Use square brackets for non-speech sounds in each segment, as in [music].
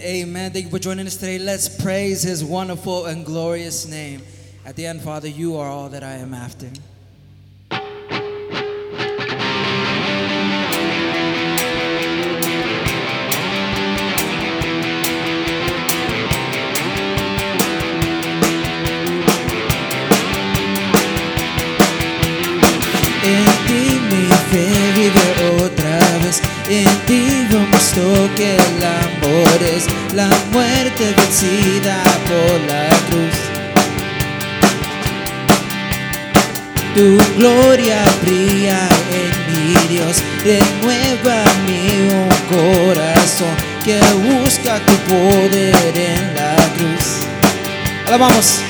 Amen. Thank you for joining us today. Let's praise his wonderful and glorious name. At the end, Father, you are all that I am after. La muerte vencida por la cruz. Tu gloria brilla en mi Dios, renueva mi corazón que busca tu poder en la cruz. Alabamos.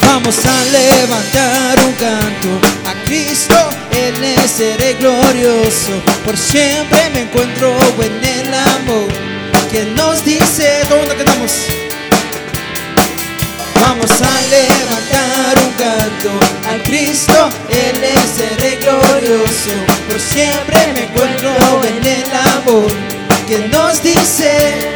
Vamos a levantar un canto a Cristo, Él es el glorioso. Por siempre me encuentro en el amor que nos dice, ¿dónde cantamos? Vamos a levantar un canto a Cristo, Él es el glorioso. Por siempre me encuentro en el amor que nos dice.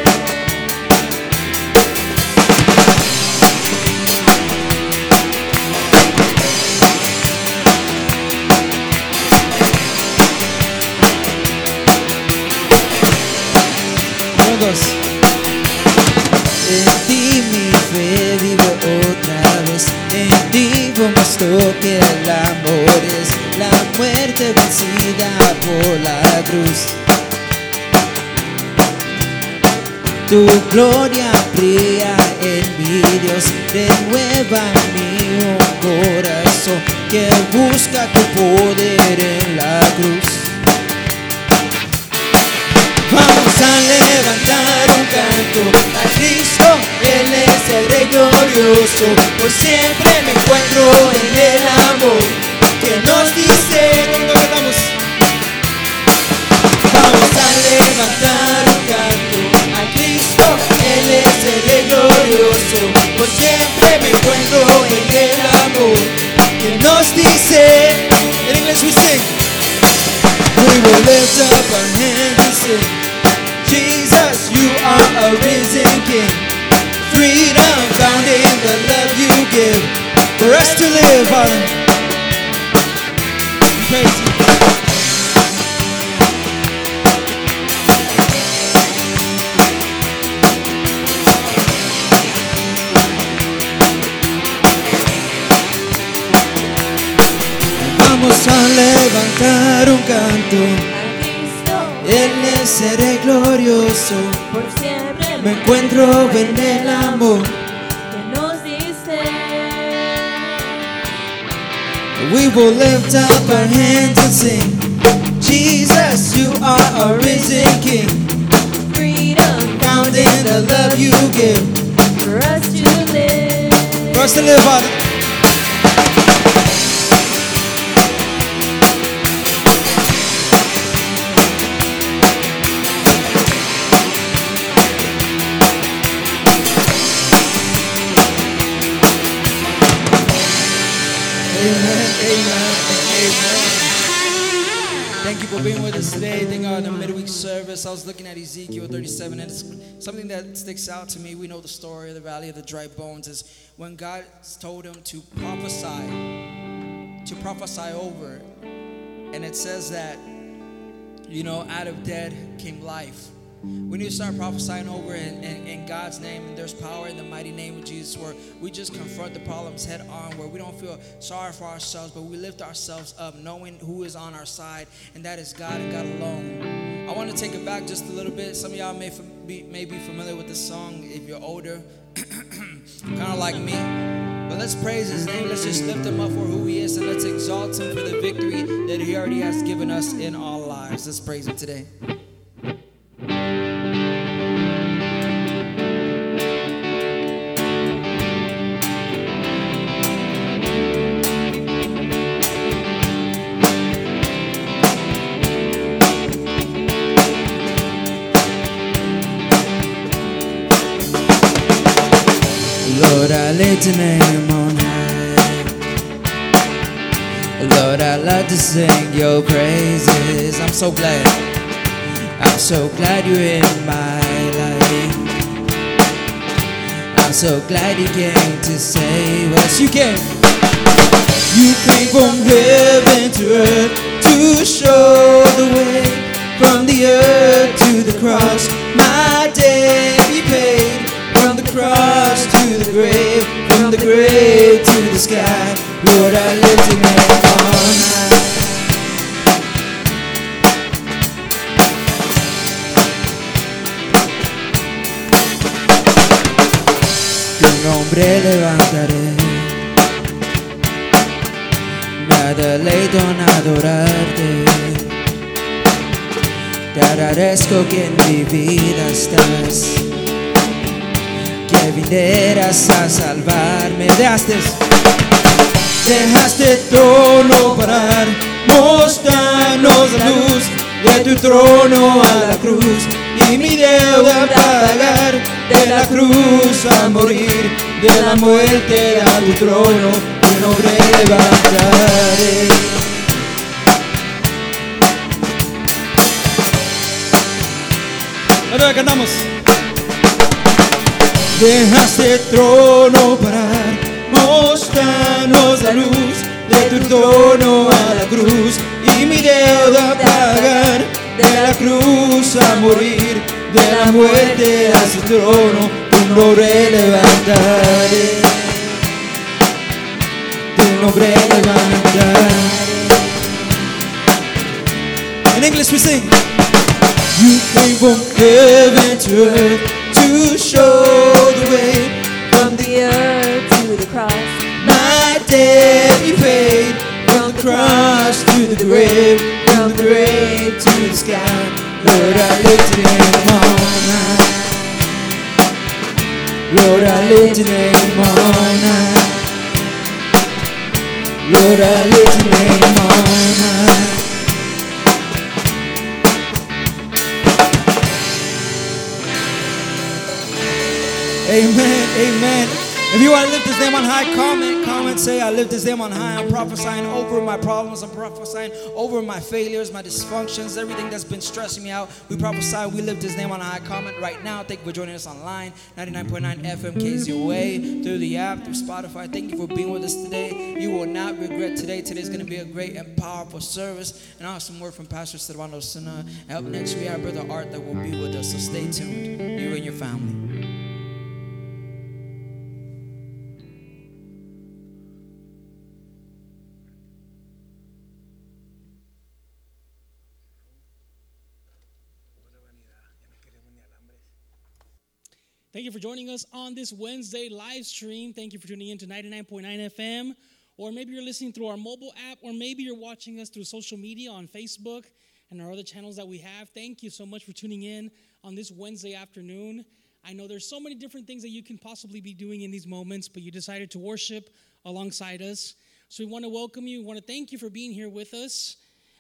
Que el amor es la muerte vencida por la cruz. Tu gloria brilla en mi Dios, renueva mi corazón que busca tu poder en la cruz. Vamos a levantar un canto a Cristo, Él es el Rey glorioso. Por siempre me encuentro en el amor que nos dice cuando cantamos. Vamos a levantar un canto a Cristo, Él es el Rey glorioso. Por siempre me encuentro en el amor que nos dice. En inglés sing. We will lift up our hands and sing. You are a risen King. Freedom found in the love you give. For us to live, Father. Praise you. Vamos a levantar un canto. Él es seré glorioso. por siempre Me encuentro en el amor. que nos dice. We will lift up our hands and sing. Jesus, you are a risen King. Freedom Found in the love you give. for us to live. For us to live, Father. Today. Thank God in the midweek service. I was looking at Ezekiel 37, and it's something that sticks out to me. We know the story of the valley of the dry bones is when God told him to prophesy, to prophesy over. And it says that, you know, out of dead came life. We need to start prophesying over in, in, in God's name, and there's power in the mighty name of Jesus where we just confront the problems head on, where we don't feel sorry for ourselves, but we lift ourselves up, knowing who is on our side, and that is God and God alone. I want to take it back just a little bit. Some of y'all may, fam- be, may be familiar with this song if you're older, [clears throat] kind of like me. But let's praise his name. Let's just lift him up for who he is, and let's exalt him for the victory that he already has given us in our lives. Let's praise him today. So glad. I'm so glad you're in my life. I'm so glad you came to save us. You came. You came from heaven to earth to show the way from the earth to the cross. My debt be paid from the cross to the grave, from the grave to the sky. Lord, I lift your name Nombre levantaré. Me deleito en adorarte. Te agradezco que en mi vida estás. Que vinieras a salvarme. Dejaste, dejaste trono para mostrarnos la luz de tu trono a la cruz y mi deuda pagar de la cruz a morir de la muerte a tu trono tu nombre levantaré Ahora cantamos. Dejaste trono para mostrarnos la luz de tu trono a la cruz y mi deuda pagar de la cruz a morir de la muerte a su trono tu nombre levantaré tu nombre levantaré In English we sing You came from heaven to earth to show the way from the earth to the cross. my debt you paid from the cross to the grave, from the grave to the sky. Lord, I lift your name on high. Lord, I lift your name on high. Lord, I lift your name on high. Amen. Amen. If you want to lift his name on high, comment, comment, say, I lift his name on high. I'm prophesying over my problems. I'm prophesying over my failures, my dysfunctions, everything that's been stressing me out. We prophesy, we lift his name on high. Comment right now. Thank you for joining us online. 99.9 FM KZOA, through the app, through Spotify. Thank you for being with us today. You will not regret today. Today's going to be a great and powerful service. And I'll have some word from Pastor Servando Osuna. Up next, we have Brother Art that will be with us. So stay tuned. You and your family. Thank you for joining us on this Wednesday live stream. Thank you for tuning in to 99.9 FM. Or maybe you're listening through our mobile app, or maybe you're watching us through social media on Facebook and our other channels that we have. Thank you so much for tuning in on this Wednesday afternoon. I know there's so many different things that you can possibly be doing in these moments, but you decided to worship alongside us. So we want to welcome you. We want to thank you for being here with us.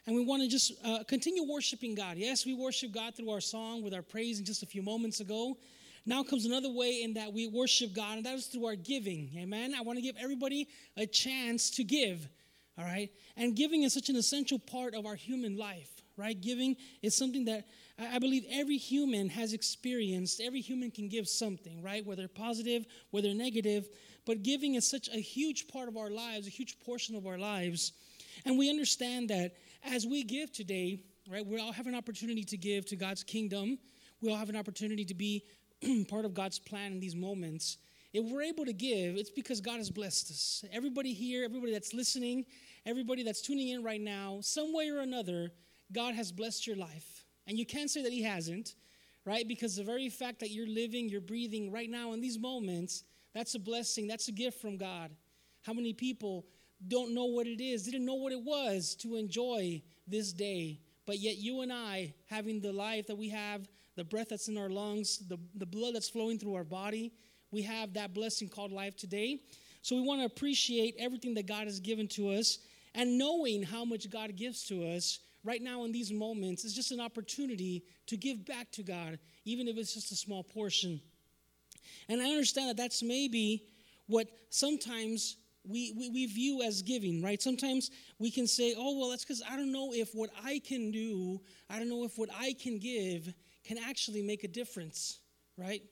And we want to just uh, continue worshiping God. Yes, we worship God through our song with our praise in just a few moments ago. Now comes another way in that we worship God, and that is through our giving. Amen. I want to give everybody a chance to give. All right. And giving is such an essential part of our human life, right? Giving is something that I believe every human has experienced. Every human can give something, right? Whether positive, whether negative. But giving is such a huge part of our lives, a huge portion of our lives. And we understand that as we give today, right, we all have an opportunity to give to God's kingdom. We all have an opportunity to be [clears throat] part of God's plan in these moments. If we're able to give, it's because God has blessed us. Everybody here, everybody that's listening, everybody that's tuning in right now, some way or another, God has blessed your life. And you can't say that He hasn't, right? Because the very fact that you're living, you're breathing right now in these moments, that's a blessing, that's a gift from God. How many people don't know what it is, didn't know what it was to enjoy this day? But yet, you and I, having the life that we have, the breath that's in our lungs, the, the blood that's flowing through our body, we have that blessing called life today. So we want to appreciate everything that God has given to us and knowing how much God gives to us right now in these moments is just an opportunity to give back to God, even if it's just a small portion. And I understand that that's maybe what sometimes we, we, we view as giving, right? Sometimes we can say, oh, well, that's because I don't know if what I can do, I don't know if what I can give can actually make a difference, right?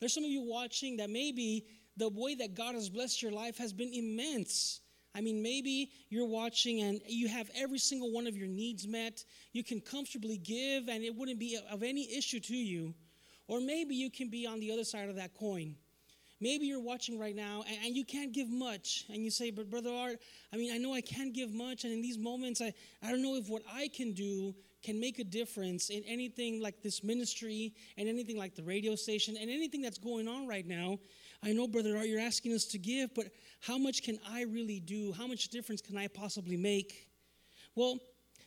There's some of you watching that maybe the way that God has blessed your life has been immense. I mean, maybe you're watching and you have every single one of your needs met. You can comfortably give and it wouldn't be of any issue to you. Or maybe you can be on the other side of that coin. Maybe you're watching right now and, you can't give much. And you say, But Brother Art, I mean, I know I can't give much. And in these moments, I, I don't know if what I can do can make a difference in anything like this ministry and anything like the radio station and anything that's going on right now. I know, Brother Art, you're asking us to give, but how much can I really do? How much difference can I possibly make? Well,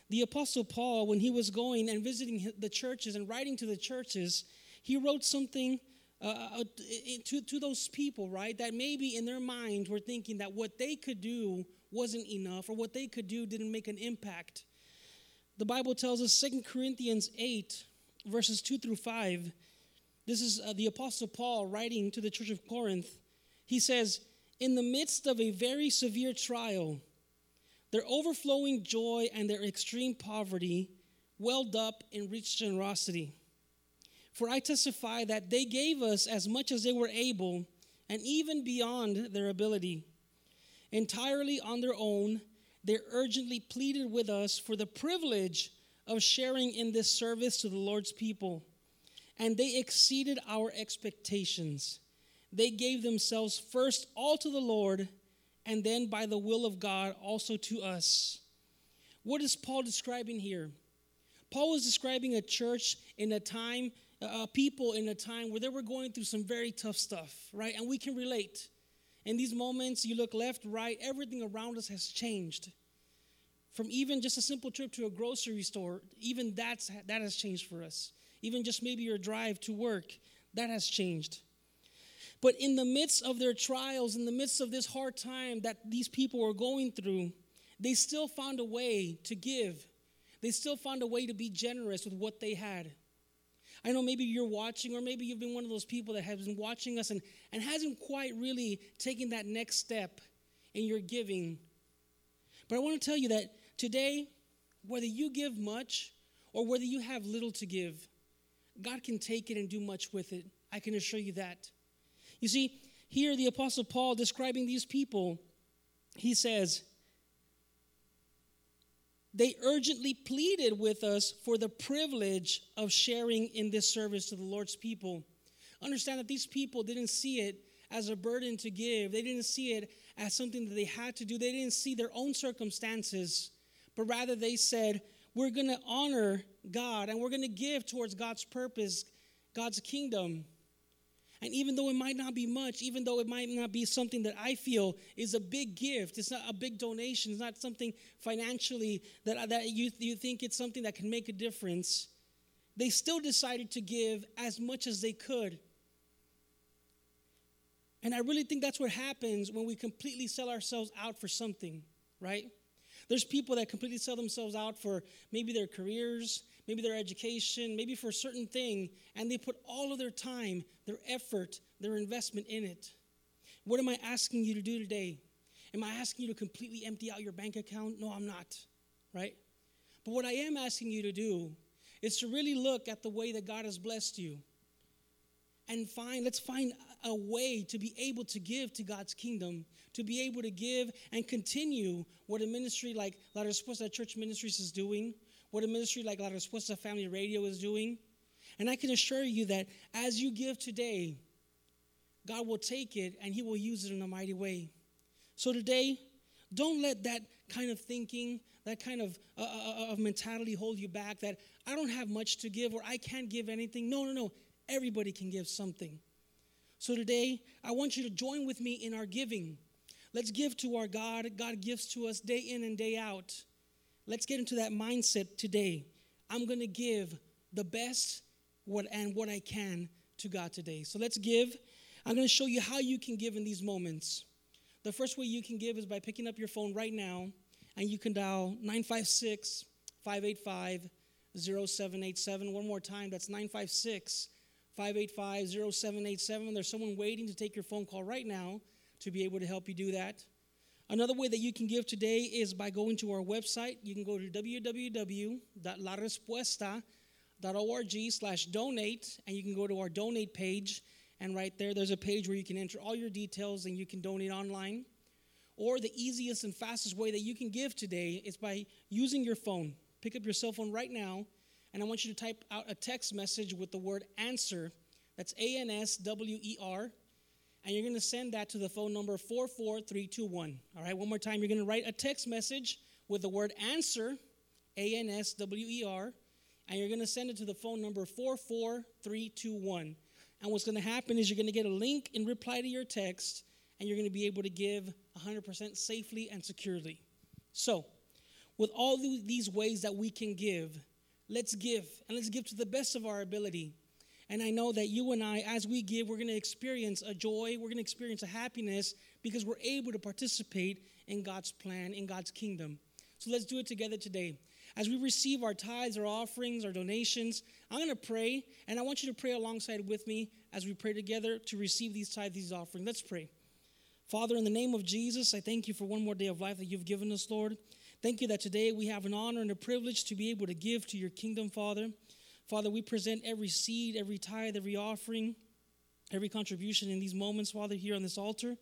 the Apostle Paul, when he was going and visiting the churches and writing to the churches, he wrote something uh, uh to, to those people, right, that maybe in their mind were thinking that what they could do wasn't enough or what they could do didn't make an impact. The Bible tells us, Second Corinthians 8, verses 2 through 5, this is uh, the Apostle Paul writing to the church of Corinth. He says, In the midst of a very severe trial, their overflowing joy and their extreme poverty welled up in rich generosity. For I testify that they gave us as much as they were able, and even beyond their ability. Entirely on their own, they urgently pleaded with us for the privilege of sharing in this service to the Lord's people and they exceeded our expectations. They gave themselves first all to the Lord, and then by the will of God also to us. What is Paul describing here? Paul was describing a church in a time, people in a time where they were going through some very tough stuff, right? And we can relate. In these moments, you look left, right, everything around us has changed. From even just a simple trip to a grocery store, even that's, that has changed for us even just maybe your drive to work, that has changed. But in the midst of their trials, in the midst of this hard time that these people were going through, they still found a way to give. They still found a way to be generous with what they had. I know maybe you're watching, or maybe you've been one of those people that has been watching us and, and hasn't quite really taken that next step in your giving. But I want to tell you that today, whether you give much or whether you have little to give, God can take it and do much with it. I can assure you that. You see, here the Apostle Paul describing these people, he says, they urgently pleaded with us for the privilege of sharing in this service to the Lord's people. Understand that these people didn't see it as a burden to give, they didn't see it as something that they had to do, they didn't see their own circumstances, but rather they said, We're going to honor God and we're going to give towards God's purpose, God's kingdom. And even though it might not be much, even though it might not be something that I feel is a big gift, it's not a big donation, it's not something financially that, that you, you think it's something that can make a difference, they still decided to give as much as they could. And I really think that's what happens when we completely sell ourselves out for something, right? There's people that completely sell themselves out for maybe their careers, maybe their education, maybe for a certain thing, and they put all of their time, their effort, their investment in it. What am I asking you to do today? Am I asking you to completely empty out your bank account? No, I'm not, right? But what I am asking you to do is to really look at the way that God has blessed you and find, let's find a way to be able to give to God's kingdom, to be able to give and continue what a ministry like La Respuesta Church Ministries is doing, what a ministry like La Respuesta Family Radio is doing. And I can assure you that as you give today, God will take it and He will use it in a mighty way. So today, don't let that kind of thinking, that kind of, uh, uh, uh of mentality hold you back that I don't have much to give or I can't give anything. No, no, no. Everybody can give something. So today, I want you to join with me in our giving. Let's give to our God. God gives to us day in and day out. Let's get into that mindset today. I'm going to give the best what and what I can to God today. So let's give. I'm going to show you how you can give in these moments. The first way you can give is by picking up your phone right now and you can dial 956 585 0787. One more time, that's 956 585 0787. There's someone waiting to take your phone call right now to be able to help you do that. Another way that you can give today is by going to our website. You can go to www.larespuesta.org slash donate, and you can go to our donate page. And right there, there's a page where you can enter all your details and you can donate online. Or the easiest and fastest way that you can give today is by using your phone. Pick up your cell phone right now, and I want you to type out a text message with the word answer. That's A N S W E R. And you're going to send that to the phone number 44321. All right, one more time. You're going to write a text message with the word answer, A N S W E R, and you're going to send it to the phone number 44321. And what's going to happen is you're going to get a link in reply to your text, and you're going to be able to give 100% safely and securely. So, with all these ways that we can give, let's give, and let's give to the best of our ability. And I know that you and I, as we give, we're going to experience a joy, we're going to experience a happiness because we're able to participate in God's plan, in God's kingdom. So let's do it together today. As we receive our tithes, our offerings, our donations, I'm going to pray, and I want you to pray alongside with me as we pray together to receive these tithes, these offerings. Let's pray. Father, in the name of Jesus, I thank you for one more day of life that you've given us, Lord. Thank you that today we have an honor and a privilege to be able to give to your kingdom, Father. Father, we present every seed, every tithe, every offering, every contribution in these moments, Father, here on this altar.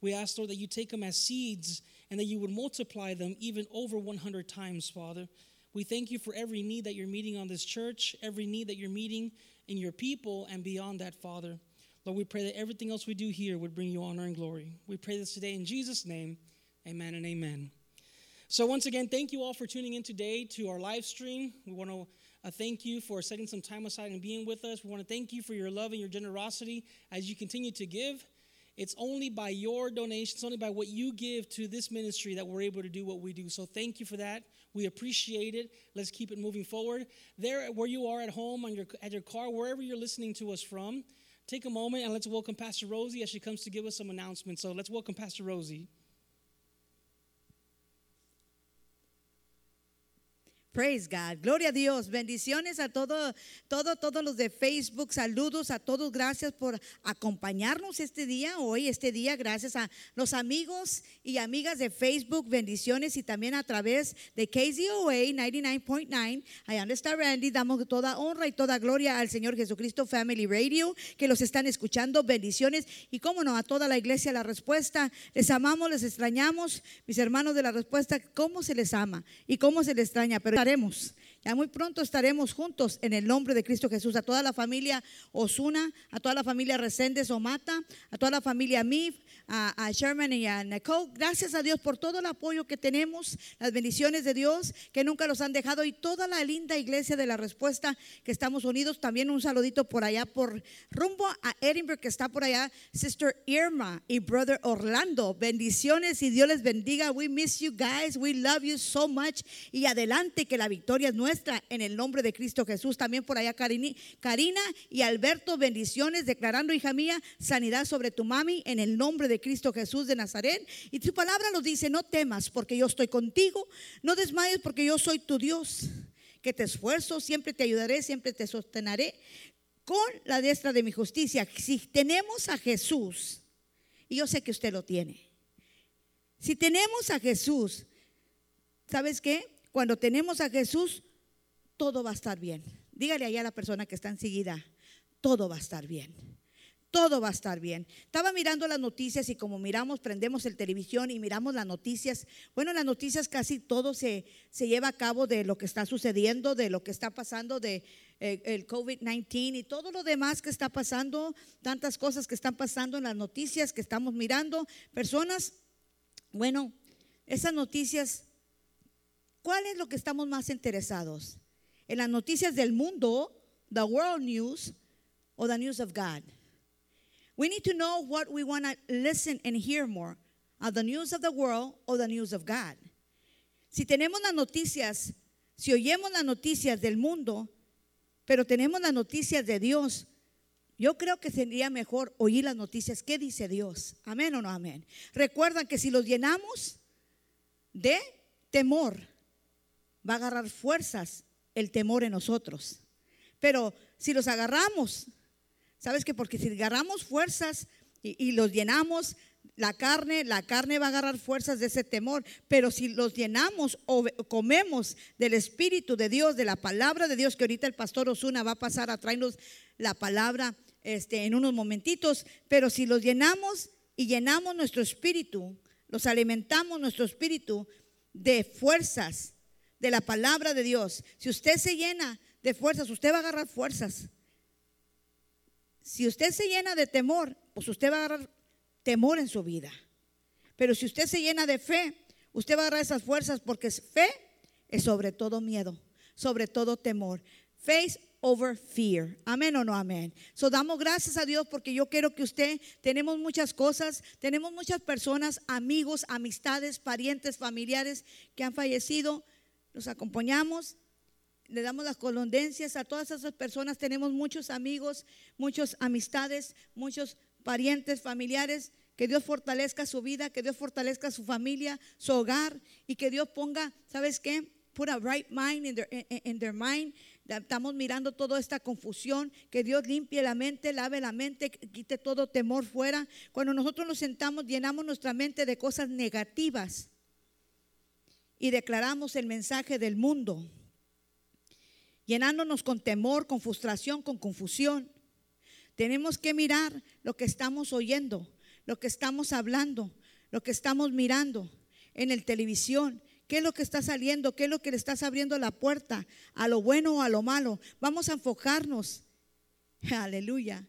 We ask, Lord, that you take them as seeds and that you would multiply them even over 100 times, Father. We thank you for every need that you're meeting on this church, every need that you're meeting in your people, and beyond that, Father. Lord, we pray that everything else we do here would bring you honor and glory. We pray this today in Jesus' name. Amen and amen. So, once again, thank you all for tuning in today to our live stream. We want to uh, thank you for setting some time aside and being with us. We want to thank you for your love and your generosity as you continue to give. It's only by your donations, only by what you give to this ministry that we're able to do what we do. So thank you for that. We appreciate it. Let's keep it moving forward. There, where you are at home, on your at your car, wherever you're listening to us from, take a moment and let's welcome Pastor Rosie as she comes to give us some announcements. So let's welcome Pastor Rosie. Praise God. Gloria a Dios. Bendiciones a todo, todo, todos los de Facebook. Saludos a todos. Gracias por acompañarnos este día, hoy, este día. Gracias a los amigos y amigas de Facebook. Bendiciones y también a través de KZOA 99.9. Allá donde está Randy, damos toda honra y toda gloria al Señor Jesucristo Family Radio, que los están escuchando. Bendiciones. Y cómo no, a toda la iglesia la respuesta. Les amamos, les extrañamos. Mis hermanos de la respuesta, ¿cómo se les ama y cómo se les extraña? Pero haremos ya muy pronto estaremos juntos en el nombre de Cristo Jesús. A toda la familia Osuna, a toda la familia Reséndez Omata, a toda la familia Mif, a, Sherman y a Nicole. Gracias a Dios por todo el apoyo que tenemos, las bendiciones de Dios que nunca los han dejado y toda la linda iglesia de la respuesta que estamos unidos. También un saludito por allá, por rumbo a Edinburgh que está por allá, Sister Irma y Brother Orlando. Bendiciones y Dios les bendiga. We miss you guys. We love you so much. Y adelante que la victoria es nuestra en el nombre de Cristo Jesús. También por allá Karina y Alberto, bendiciones, declarando, hija mía, sanidad sobre tu mami en el nombre de Cristo Jesús de Nazaret. Y tu palabra nos dice, no temas porque yo estoy contigo, no desmayes porque yo soy tu Dios, que te esfuerzo, siempre te ayudaré, siempre te sostenaré con la diestra de mi justicia. Si tenemos a Jesús, y yo sé que usted lo tiene, si tenemos a Jesús, ¿sabes qué? Cuando tenemos a Jesús, todo va a estar bien. Dígale allá a la persona que está enseguida, todo va a estar bien. Todo va a estar bien. Estaba mirando las noticias y como miramos, prendemos el televisión y miramos las noticias. Bueno, las noticias casi todo se, se lleva a cabo de lo que está sucediendo, de lo que está pasando, de eh, el COVID-19 y todo lo demás que está pasando, tantas cosas que están pasando en las noticias que estamos mirando. Personas, bueno, esas noticias ¿Cuál es lo que estamos más interesados? ¿En las noticias del mundo, the world news, o the news of God? We need to know what we want to listen and hear more, of the news of the world or the news of God. Si tenemos las noticias, si oyemos las noticias del mundo, pero tenemos las noticias de Dios, yo creo que sería mejor oír las noticias. ¿Qué dice Dios? Amén o no amén. Recuerdan que si los llenamos de temor, va a agarrar fuerzas el temor en nosotros. Pero si los agarramos, ¿sabes qué? Porque si agarramos fuerzas y, los llenamos la carne, la carne va a agarrar fuerzas de ese temor, pero si los llenamos o comemos del Espíritu de Dios, de la palabra de Dios, que ahorita el pastor Osuna va a pasar a traernos la palabra este, en unos momentitos, pero si los llenamos y llenamos nuestro espíritu, los alimentamos nuestro espíritu de fuerzas de la palabra de Dios, si usted se llena de fuerzas, usted va a agarrar fuerzas. Si usted se llena de temor, pues usted va a agarrar temor en su vida. Pero si usted se llena de fe, usted va a agarrar esas fuerzas porque fe es sobre todo miedo, sobre todo temor. Face over fear. Amén o no amén. So damos gracias a Dios porque yo quiero que usted, tenemos muchas cosas, tenemos muchas personas, amigos, amistades, parientes, familiares que han fallecido. Los acompañamos le damos las condolencias a todas esas personas. Tenemos muchos amigos, muchas amistades, muchos parientes, familiares. Que Dios fortalezca su vida, que Dios fortalezca su familia, su hogar y que Dios ponga, ¿sabes qué? Put a right mind in their, in- their mind. Estamos mirando toda esta confusión, que Dios limpie la mente, lave la mente, quite todo temor fuera. Cuando nosotros nos sentamos, llenamos nuestra mente de cosas negativas y declaramos el mensaje del mundo llenándonos con temor, con frustración, con confusión. Tenemos que mirar lo que estamos oyendo, lo que estamos hablando, lo que estamos mirando en el televisión. ¿Qué es lo que está saliendo? ¿Qué es lo que le estás abriendo la puerta? ¿A lo bueno o a lo malo? Vamos a enfocarnos. [laughs] Aleluya.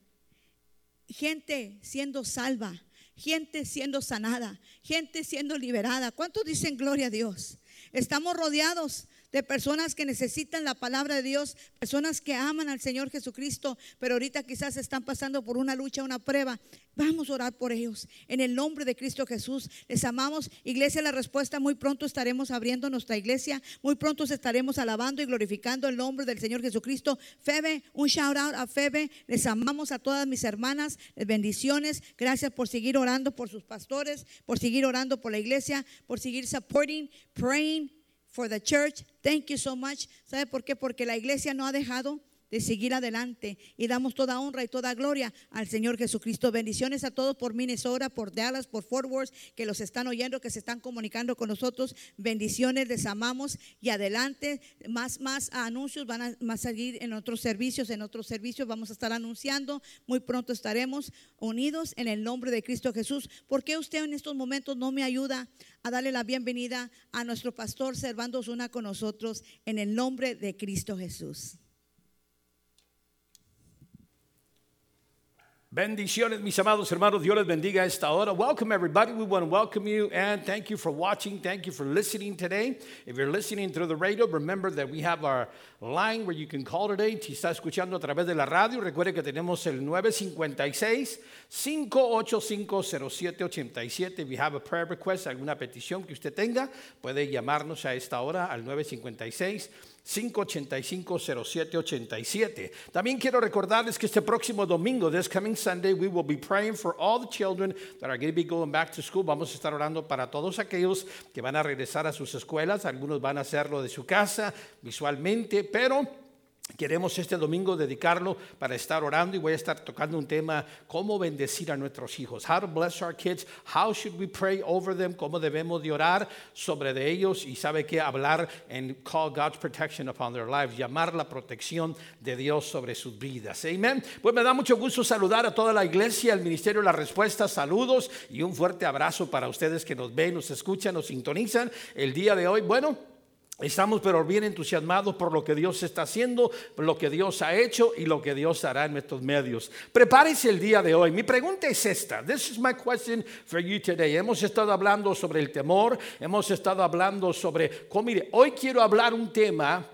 Gente siendo salva, gente siendo sanada, gente siendo liberada. ¿Cuántos dicen gloria a Dios? Estamos rodeados de personas que necesitan la palabra de Dios, personas que aman al Señor Jesucristo, pero ahorita quizás están pasando por una lucha, una prueba. Vamos a orar por ellos. En el nombre de Cristo Jesús, les amamos. Iglesia, la respuesta muy pronto estaremos abriendo nuestra iglesia, muy pronto estaremos alabando y glorificando el nombre del Señor Jesucristo. Febe, un shout out a Febe. Les amamos a todas mis hermanas. Les bendiciones. Gracias por seguir orando por sus pastores, por seguir orando por la iglesia, por seguir supporting, praying for the church. Thank you so much. ¿Sabe por qué? Porque la iglesia no ha dejado de seguir adelante y damos toda honra y toda gloria al Señor Jesucristo. Bendiciones a todos por Minnesota, por Dallas, por Fort Worth, que los están oyendo, que se están comunicando con nosotros. Bendiciones, les amamos y adelante. Más, más anuncios van a seguir en otros servicios, en otros servicios vamos a estar anunciando. Muy pronto estaremos unidos en el nombre de Cristo Jesús. ¿Por qué usted en estos momentos no me ayuda a darle la bienvenida a nuestro pastor Servando una con nosotros en el nombre de Cristo Jesús? Bendiciones, mis amados hermanos. Dios les bendiga esta hora. Welcome, everybody. We want to welcome you and thank you for watching. Thank you for listening today. If you're listening through the radio, remember that we have our line where you can call today. Si está escuchando a través de la radio, recuerde que tenemos el 956-585-0787. If you have a prayer request, alguna petición que usted tenga, puede llamarnos a esta hora al 956 585-0787. También quiero recordarles que este próximo domingo, this coming Sunday, we will be praying for all the children that are going to be going back to school. Vamos a estar orando para todos aquellos que van a regresar a sus escuelas. Algunos van a hacerlo de su casa visualmente, pero Queremos este domingo dedicarlo para estar orando y voy a estar tocando un tema, cómo bendecir a nuestros hijos. How to bless our kids, how should we pray over them, cómo debemos de orar sobre de ellos y sabe qué hablar and call God's protection upon their lives, llamar la protección de Dios sobre sus vidas. Amén. Pues me da mucho gusto saludar a toda la iglesia, el Ministerio la Respuesta, saludos y un fuerte abrazo para ustedes que nos ven, nos escuchan, nos sintonizan el día de hoy. Bueno, Estamos pero bien entusiasmados por lo que Dios está haciendo, por lo que Dios ha hecho y lo que Dios hará en nuestros medios. Prepárese el día de hoy. Mi pregunta es esta. This is my question for you today. Hemos estado hablando sobre el temor, hemos estado hablando sobre hoy quiero hablar un tema,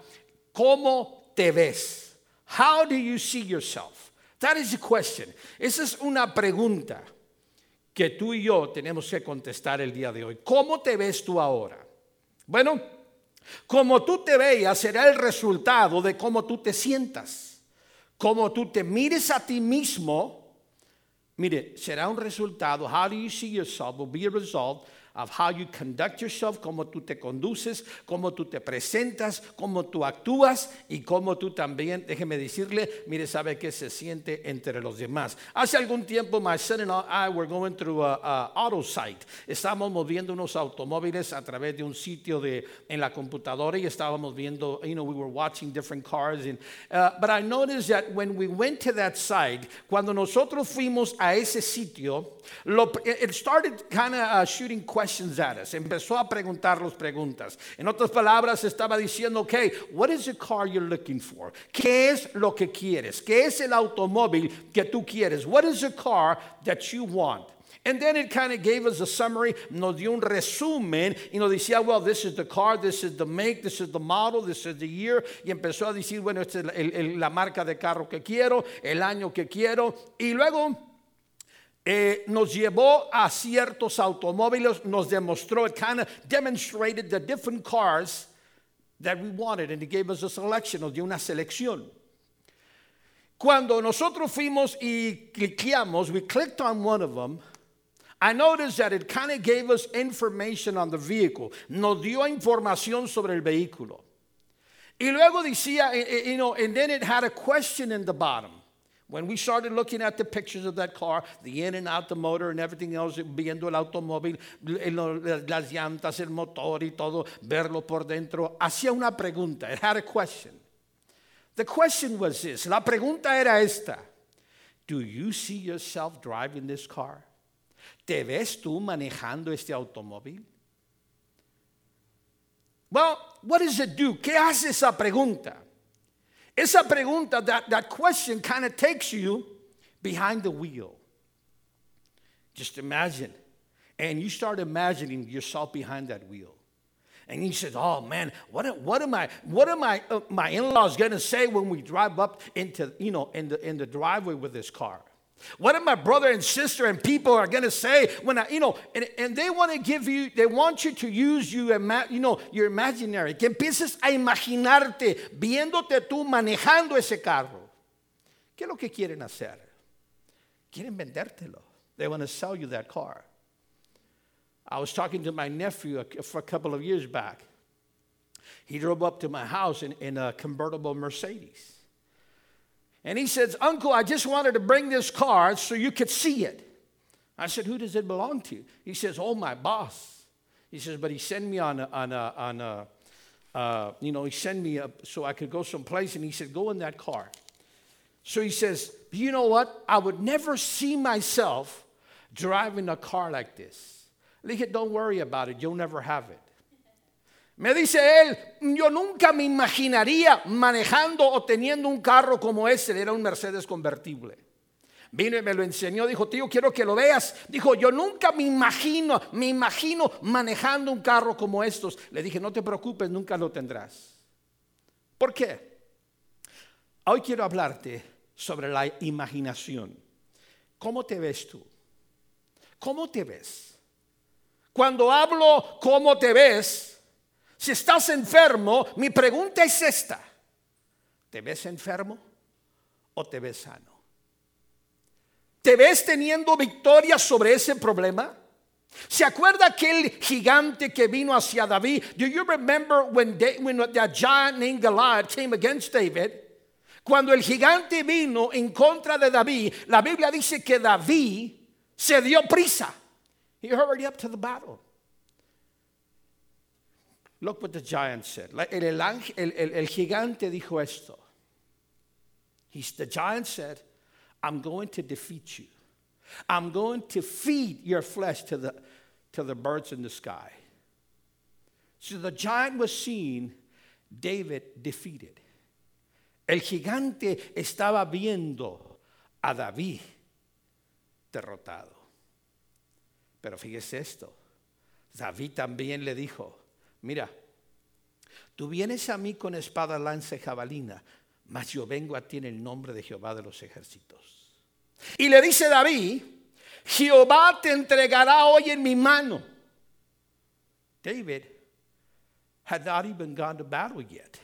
¿cómo te ves? How do you see yourself? That is the question. Esa es una pregunta que tú y yo tenemos que contestar el día de hoy. ¿Cómo te ves tú ahora? Bueno, como tú te veas será el resultado de cómo tú te sientas. Como tú te mires a ti mismo, mire, será un resultado. How do you see yourself will be a result of how you conduct yourself, cómo tú te conduces, cómo tú te presentas, cómo tú actúas y cómo tú también, déjeme decirle, mire, sabe que se siente entre los demás. Hace algún tiempo, my son and I were going through a, a auto site. Estábamos moviendo unos automóviles a través de un sitio de, en la computadora y estábamos viendo, you know, we were watching different cars. And, uh, but I noticed that when we went to that site, cuando nosotros fuimos a ese sitio, lo, it started kind of uh, shooting questions at us. Empezó a preguntarnos preguntas. En otras palabras, estaba diciendo, okay, what is the car you're looking for? ¿Qué es lo que quieres? ¿Qué es el automóvil que tú quieres? What is the car that you want? And then it kind of gave us a summary, nos dio un resumen y nos decía, well, this is the car, this is the make, this is the model, this is the year. Y empezó a decir, bueno, esta es el- el- la marca de carro que quiero, el año que quiero. Y luego eh, nos llevó a ciertos automóviles, nos demostró, it kind of demonstrated the different cars that we wanted, and it gave us a selection, nos dio una selección. Cuando nosotros fuimos y cliqueamos, we clicked on one of them. I noticed that it kind of gave us information on the vehicle. Nos dio información sobre el vehículo. Y luego decía, eh, eh, you know, and then it had a question in the bottom. When we started looking at the pictures of that car, the in and out, the motor and everything else, viendo el automóvil, las llantas, el motor y todo, verlo por dentro, hacía una pregunta. It had a question. The question was this. La pregunta era esta. Do you see yourself driving this car? ¿Te ves tú manejando este automóvil? Well, what does it do? ¿Qué hace esa pregunta? Esa pregunta, that, that question kind of takes you behind the wheel. Just imagine. And you start imagining yourself behind that wheel. And he says, "Oh man, what, what am I? What am I? Uh, my in-laws to say when we drive up into you know in the in the driveway with this car? What am my brother and sister and people are going to say when I you know? And, and they want to give you, they want you to use you, you know, your imaginary. Que empieces a imaginarte viéndote tú manejando ese carro. ¿Qué es lo que quieren hacer? Quieren vendértelo. They want to sell you that car. I was talking to my nephew for a couple of years back. He drove up to my house in, in a convertible Mercedes. And he says, Uncle, I just wanted to bring this car so you could see it. I said, Who does it belong to? He says, Oh, my boss. He says, But he sent me on a, on a, on a uh, you know, he sent me up so I could go someplace, and he said, Go in that car. So he says, You know what? I would never see myself driving a car like this. Le dije, Don't worry about it, you'll never have it. Me dice él, yo nunca me imaginaría manejando o teniendo un carro como ese, era un Mercedes convertible. Vino y me lo enseñó, dijo, tío, quiero que lo veas. Dijo, yo nunca me imagino, me imagino manejando un carro como estos. Le dije, no te preocupes, nunca lo tendrás. ¿Por qué? Hoy quiero hablarte sobre la imaginación. ¿Cómo te ves tú? ¿Cómo te ves? Cuando hablo cómo te ves, si estás enfermo, mi pregunta es esta. ¿Te ves enfermo o te ves sano? ¿Te ves teniendo victoria sobre ese problema? ¿Se acuerda aquel gigante que vino hacia David? Do you remember when, that giant named Goliath came against David? Cuando el gigante vino en contra de David, la Biblia dice que David se dio prisa. He hurried up to the battle. Look what the giant said. El, el el- el- gigante dijo esto. He's, the giant said, I'm going to defeat you. I'm going to feed your flesh to the, to the birds in the sky. So the giant was seeing David defeated. El gigante estaba viendo a David derrotado. Pero fíjese esto. David también le dijo, mira, tú vienes a mí con espada, lanza y jabalina, mas yo vengo a ti en el nombre de Jehová de los ejércitos. Y le dice David, Jehová te entregará hoy en mi mano. David had not even gone to battle yet.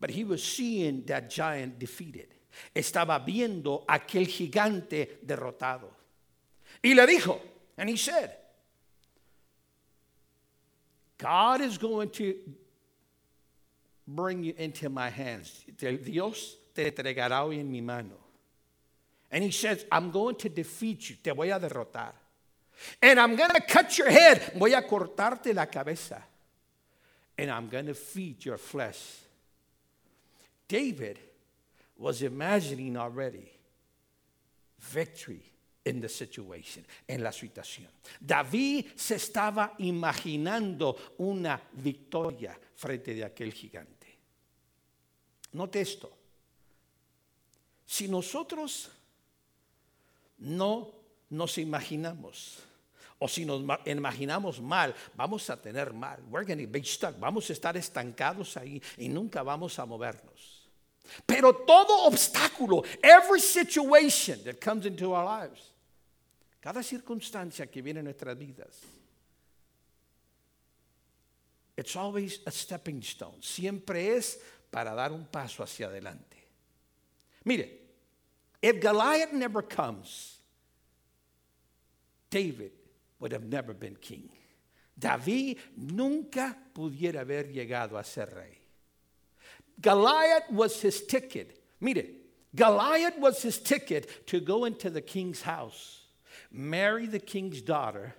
But he was seeing that giant defeated. Estaba viendo aquel gigante derrotado. Y le dijo, and he said, God is going to bring you into my hands. Dios te entregará hoy en mi mano. And he says, I'm going to defeat you. Te voy a derrotar. And I'm going to cut your head. Voy a cortarte la cabeza. And I'm going to feed your flesh. David was imagining already victory in the situation, en la situación. David se estaba imaginando una victoria frente de aquel gigante. Note esto. Si nosotros no nos imaginamos o si nos ma- imaginamos mal, vamos a tener mal. We're gonna be stuck. Vamos a estar estancados ahí y nunca vamos a movernos. Pero todo obstáculo, every situation that comes into our lives, cada circunstancia que viene en nuestras vidas, it's always a stepping stone. Siempre es para dar un paso hacia adelante. Mire, if Goliath never comes, David would have never been king. David nunca pudiera haber llegado a ser rey. Goliath was his ticket. Mire, Goliath was his ticket to go into the king's house, marry the king's daughter,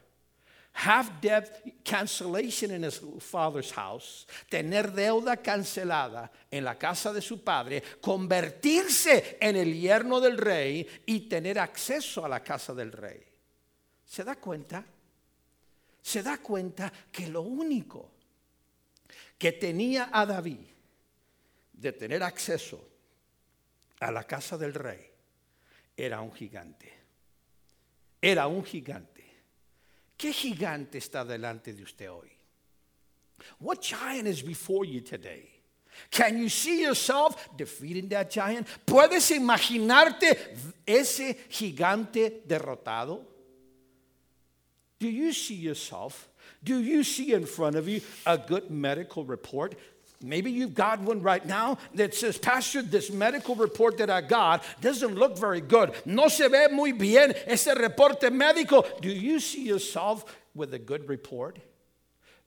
have debt cancellation in his father's house, tener deuda cancelada en la casa de su padre, convertirse en el yerno del rey y tener acceso a la casa del rey. ¿Se da cuenta? Se da cuenta que lo único que tenía a David de tener acceso a la casa del rey era un gigante. Era un gigante. ¿Qué gigante está delante de usted hoy? What giant is before you today? Can you see yourself defeating that giant? ¿Puedes imaginarte ese gigante derrotado? Do you see yourself? Do you see in front of you a good medical report? Maybe you've got one right now that says, Pastor, this medical report that I got doesn't look very good. No se ve muy bien ese reporte médico. Do you see yourself with a good report?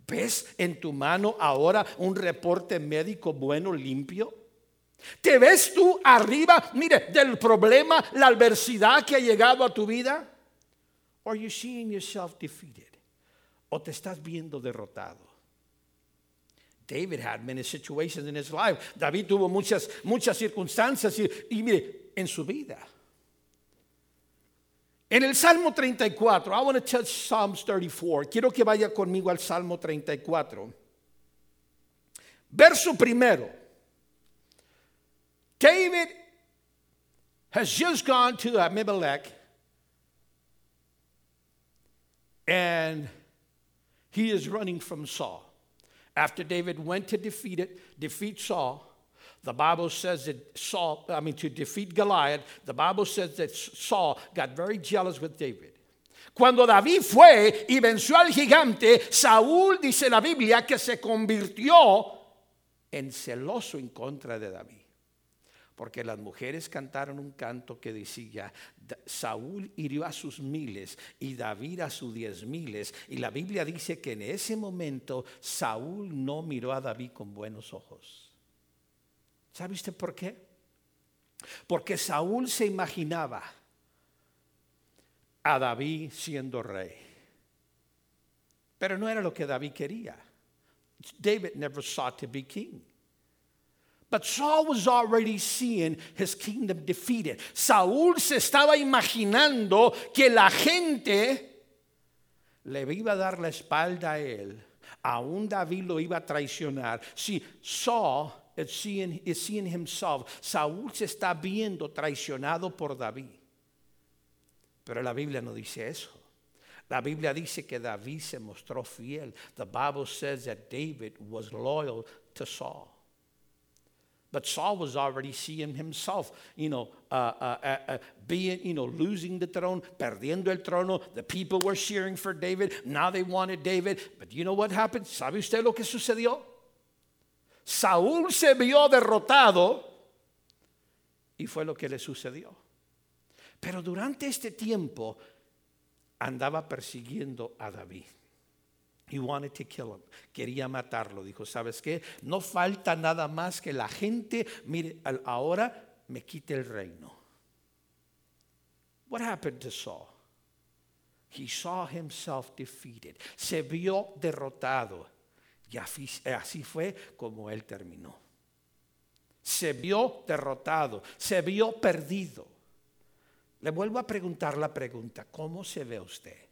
¿Ves en tu mano ahora un reporte médico bueno, limpio? ¿Te ves tú arriba, mire, del problema, la adversidad que ha llegado a tu vida? Are you seeing yourself defeated? ¿O te estás viendo derrotado? David had many situations in his life. David tuvo muchas, muchas circunstancias y, y mire, en su vida. En el Salmo 34, I want to touch Psalms 34. Quiero que vaya conmigo al Salmo 34. Verso primero. David has just gone to Abimelech and he is running from Saul. After David went to defeat it, defeat Saul, the Bible says that Saul, I mean, to defeat Goliath, the Bible says that Saul got very jealous with David. Cuando David fue y venció al gigante, Saúl dice la Biblia que se convirtió en celoso en contra de David. Porque las mujeres cantaron un canto que decía, Saúl hirió a sus miles y David a sus diez miles. Y la Biblia dice que en ese momento Saúl no miró a David con buenos ojos. ¿Sabe usted por qué? Porque Saúl se imaginaba a David siendo rey. Pero no era lo que David quería. David never sought to be king. But Saul was already seeing his kingdom defeated. Saúl se estaba imaginando que la gente le iba a dar la espalda a él. Aún David lo iba a traicionar. Si Saul is seeing, himself, Saúl se está viendo traicionado por David. Pero la Biblia no dice eso. La Biblia dice que David se mostró fiel. The Bible says that David was loyal to Saul. But Saul was already seeing himself, you know, uh, uh, uh, uh, being, you know, losing the throne, perdiendo el trono. The people were cheering for David. Now they wanted David. But you know what happened? ¿Sabe usted lo que sucedió? Saúl se vio derrotado y fue lo que le sucedió. Pero durante este tiempo andaba persiguiendo a David. He wanted to kill him. Quería matarlo. Dijo, ¿sabes qué? No falta nada más que la gente, mire, ahora me quite el reino. What happened to Saul? He saw himself defeated. Se vio derrotado. Y así fue como él terminó. Se vio derrotado. Se vio perdido. Le vuelvo a preguntar la pregunta, ¿cómo se ve usted?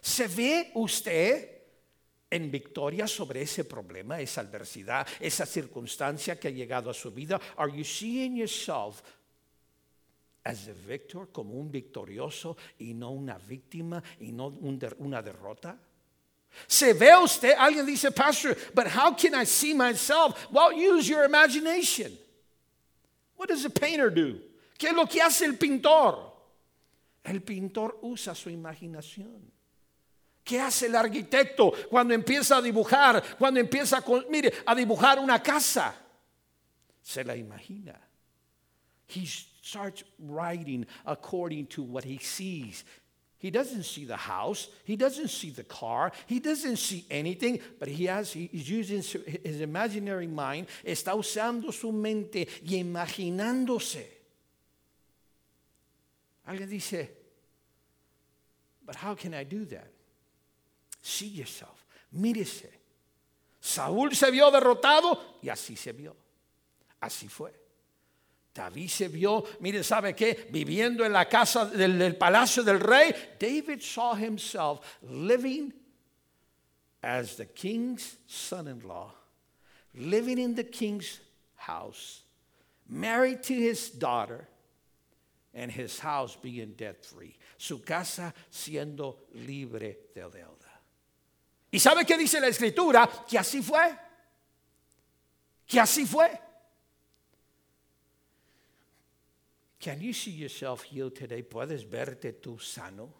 ¿Se ve usted en victoria sobre ese problema, esa adversidad, esa circunstancia que ha llegado a su vida? Are you seeing yourself as a victor, como un victorioso y no una víctima y no un der- una derrota? ¿Se ve usted? Alguien dice, Pastor, but how can I see myself? Well, use your imagination. What does a painter do? ¿Qué es lo que hace el pintor? El pintor usa su imaginación. ¿Qué hace el arquitecto cuando empieza a dibujar? Cuando empieza, con, mire, a dibujar una casa. Se la imagina. He starts writing according to what he sees. He doesn't see the house. He doesn't see the car. He doesn't see anything, but he has, he's using his imaginary mind. Está usando su mente y imaginándose. Alguien dice, but how can I do that? See yourself. Mírese. Saúl se vio derrotado y así se vio. Así fue. David se vio, mire, ¿sabe qué? Viviendo en la casa del, del palacio del rey. David saw himself living as the king's son in law, living in the king's house, married to his daughter, and his house being debt free. Su casa siendo libre de deuda. ¿Y sabe qué dice la escritura? Que así fue. Que así fue. Can you see yourself healed today? ¿Puedes verte tú sano?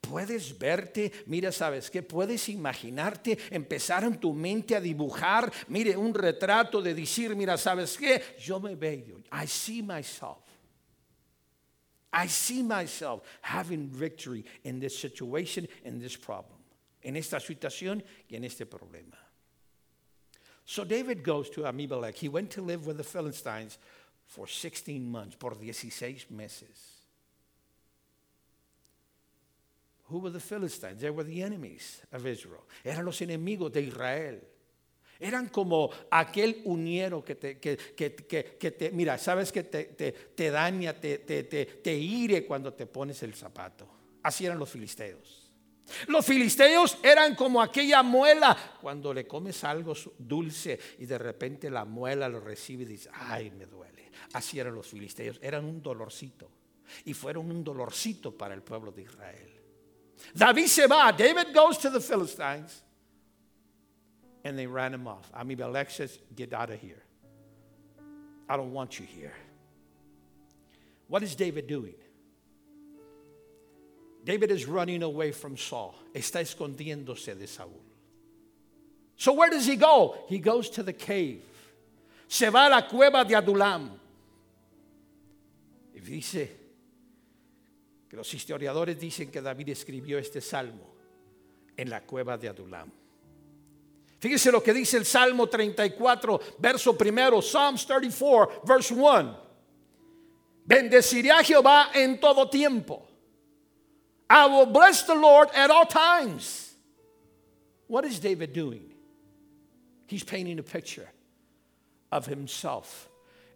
Puedes verte, mira, sabes qué, puedes imaginarte, empezar en tu mente a dibujar, mire, un retrato de decir, mira, sabes qué, yo me veo, I see myself. I see myself having victory in this situation, in this problem, en esta situación y en este problema. So David goes to Abimelech. He went to live with the Philistines for 16 months, por 16 meses. Who were the Philistines? They were the enemies of Israel. Eran los enemigos de Israel. Eran como aquel uniero que te, que, que, que, te mira, sabes que te, te, te daña, te, te, te, te hire cuando te pones el zapato. Así eran los filisteos. Los filisteos eran como aquella muela cuando le comes algo dulce y de repente la muela lo recibe y dice, ay, me duele. Así eran los filisteos, eran un dolorcito y fueron un dolorcito para el pueblo de Israel. David se va, David goes to the Philistines and they ran him off. Abimelech says, get out of here. I don't want you here. What is David doing? David is running away from Saul. Está escondiéndose de Saúl. So where does he go? He goes to the cave. Se va a la cueva de Adulam. Y dice que los historiadores dicen que David escribió este salmo en la cueva de Adulam. Fíjese lo que dice el Salmo 34, verso primero, Psalms 34, verse 1. Bendeciré a Jehová en todo tiempo. I will bless the Lord at all times. What is David doing? He's painting a picture of himself.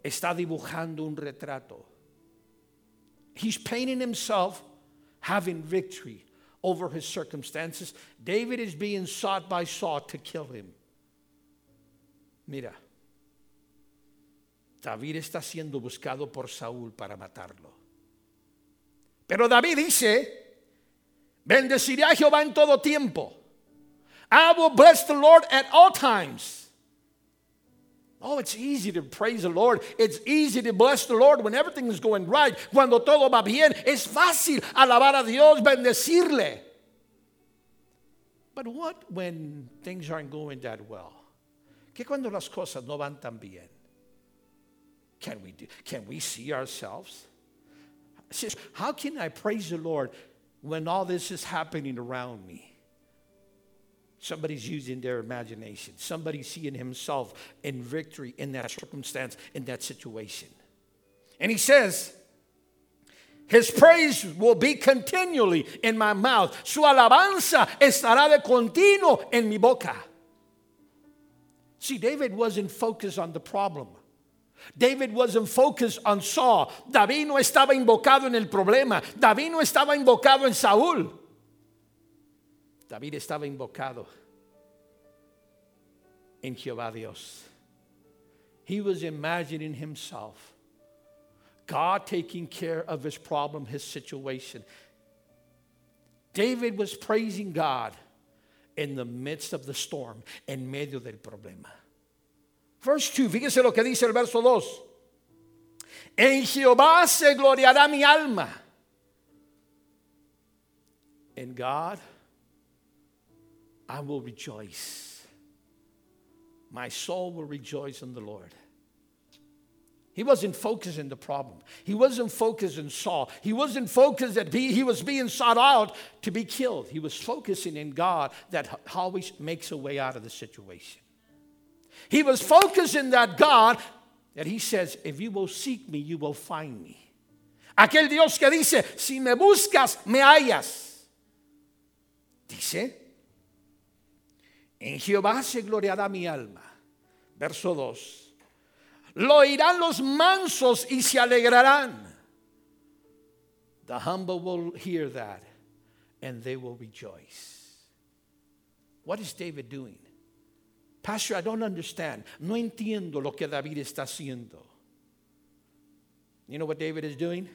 Está dibujando un retrato. He's painting himself having victory over his circumstances. David is being sought by Saul to kill him. Mira, David está siendo buscado por Saúl para matarlo. Pero David dice, bendeciré a Jehová en todo tiempo. I will bless the Lord at all times. Oh, it's easy to praise the Lord. It's easy to bless the Lord when everything is going right. Cuando todo va bien, es fácil alabar a Dios, bendecirle. But what when things aren't going that well? ¿Qué cuando las cosas no van tan bien? Can we do, can we see ourselves? How can I praise the Lord when all this is happening around me? Somebody's using their imagination. Somebody's seeing himself in victory in that circumstance, in that situation. And he says, His praise will be continually in my mouth. Su alabanza estará de continuo en mi boca. See, David wasn't focused on the problem. David wasn't focused on Saul. David no estaba invocado en el problema. David no estaba invocado en Saúl. David estaba invocado en Jehová Dios. He was imagining himself, God taking care of his problem, his situation. David was praising God in the midst of the storm, en medio del problema. Verse 2, fíjese lo que dice el verso 2. En Jehová se gloriará mi alma. In God I will rejoice. My soul will rejoice in the Lord. He wasn't focused in the problem. He wasn't focused in Saul. He wasn't focused that he, he was being sought out to be killed. He was focusing in God that always makes a way out of the situation. He was focused in that God that he says, if you will seek me, you will find me. Aquel Dios que dice, si me buscas, me hallas. Dice, en Jehová se gloriará mi alma. Verso 2. Lo oirán los mansos y se alegrarán. The humble will hear that and they will rejoice. What is David doing? Pastor, I don't understand. No entiendo lo que David está haciendo. You know what David is doing?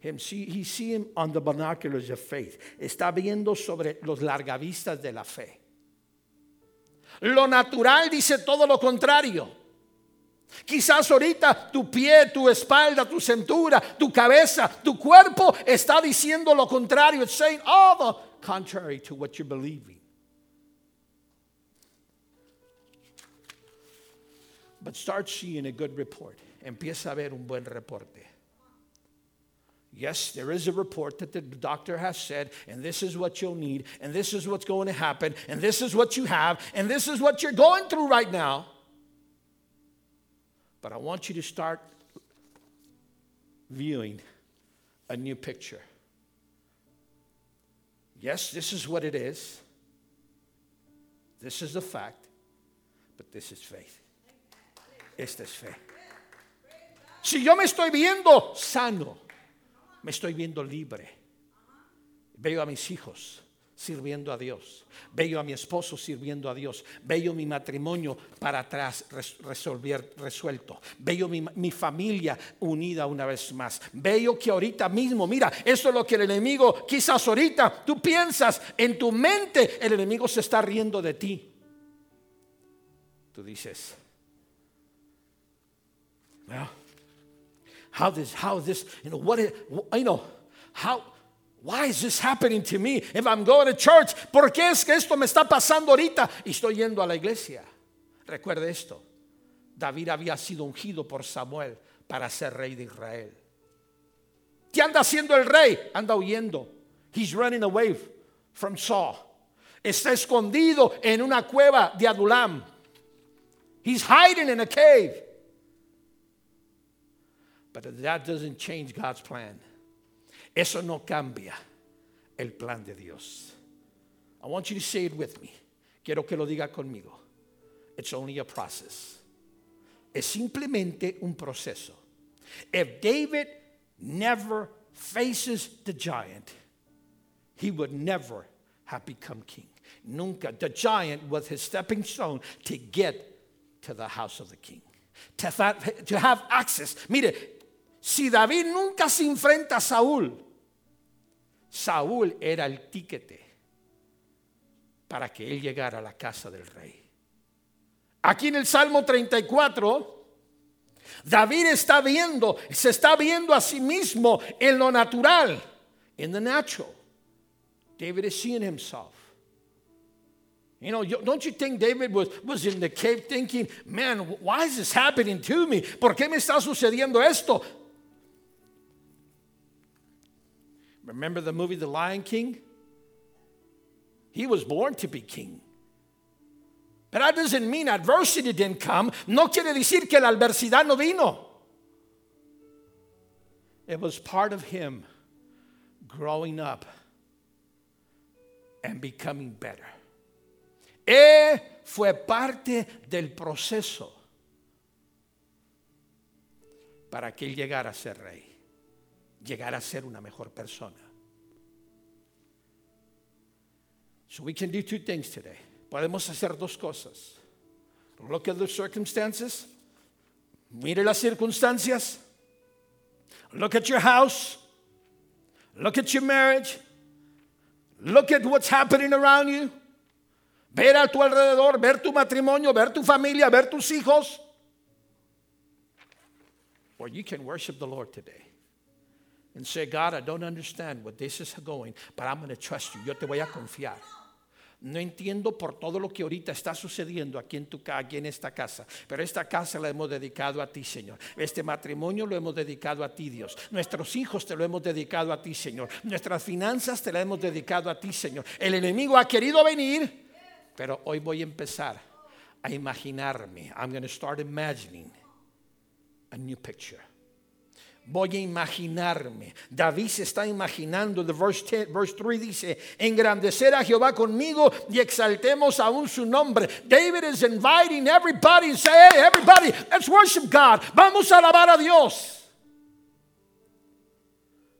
Him see, he's seeing on the binoculars of faith. Está viendo sobre los largavistas de la fe. Lo natural dice todo lo contrario. Quizás ahorita tu pie, tu espalda, tu cintura, tu cabeza, tu cuerpo está diciendo lo contrario. It's saying all the contrary to what you're believing. But start seeing a good report. Empieza a ver un buen reporte. Yes, there is a report that the doctor has said, and this is what you'll need, and this is what's going to happen, and this is what you have, and this is what you're going through right now. But I want you to start viewing a new picture. Yes, this is what it is. This is a fact, but this is faith. Esta es fe. Si yo me estoy viendo sano, me estoy viendo libre. Veo a mis hijos sirviendo a Dios. Veo a mi esposo sirviendo a Dios. Veo mi matrimonio para atrás resolver, resuelto. Veo mi, mi, familia unida una vez más. Veo que ahorita mismo, mira, eso es lo que el enemigo, quizás ahorita tú piensas en tu mente, el enemigo se está riendo de ti. Tú dices, well, how this, how this, you know, what, you know, how, why is this happening to me if I'm going to church? ¿Por qué es que esto me está pasando ahorita y estoy yendo a la iglesia? Recuerde esto. David había sido ungido por Samuel para ser rey de Israel. ¿Qué anda haciendo el rey? Anda huyendo. He's running away from Saul. Está escondido en una cueva de Adulam. He's hiding in a cave. But that doesn't change God's plan. Eso no cambia el plan de Dios. I want you to say it with me. Quiero que lo diga conmigo. It's only a process. Es simplemente un proceso. If David never faces the giant, he would never have become king. Nunca. The giant was his stepping stone to get to the house of the king. To have, access. Mire, si David nunca se enfrenta a Saúl, Saúl era el tiquete para que él llegara a la casa del rey. Aquí en el Salmo 34, David está viendo, se está viendo a sí mismo en lo natural, in the natural. David is seeing himself. You know, don't you think David was, was in the cave thinking, man, why is this happening to me? ¿Por qué me está sucediendo esto? Remember the movie The Lion King? He was born to be king. But that doesn't mean adversity didn't come. No quiere decir que la adversidad no vino. It was part of him growing up and becoming better. Él fue parte del proceso para que él llegara a ser rey, llegara a ser una mejor persona. So we can do two things today. Podemos hacer dos cosas. Look at the circumstances. Mire las circunstancias. Look at your house. Look at your marriage. Look at what's happening around you. Ver a tu alrededor, ver tu matrimonio, ver tu familia, ver tus hijos. Or you can worship the Lord today and say, God, I don't understand what this is going, but I'm going to trust you. Yo te voy a confiar. No entiendo por todo lo que ahorita está sucediendo aquí en tu aquí en esta casa, pero esta casa la hemos dedicado a ti, Señor. Este matrimonio lo hemos dedicado a ti, Dios. Nuestros hijos te lo hemos dedicado a ti, Señor. Nuestras finanzas te las hemos dedicado a ti, Señor. El enemigo ha querido venir, pero hoy voy a empezar a imaginarme. I'm going to start imagining a new picture. Voy a imaginarme. David se está imaginando. The verse, 10, verse 3 dice: Engrandecer a Jehová conmigo y exaltemos aún su nombre. David is inviting everybody and say, Hey, everybody, let's worship God. Vamos a alabar a Dios.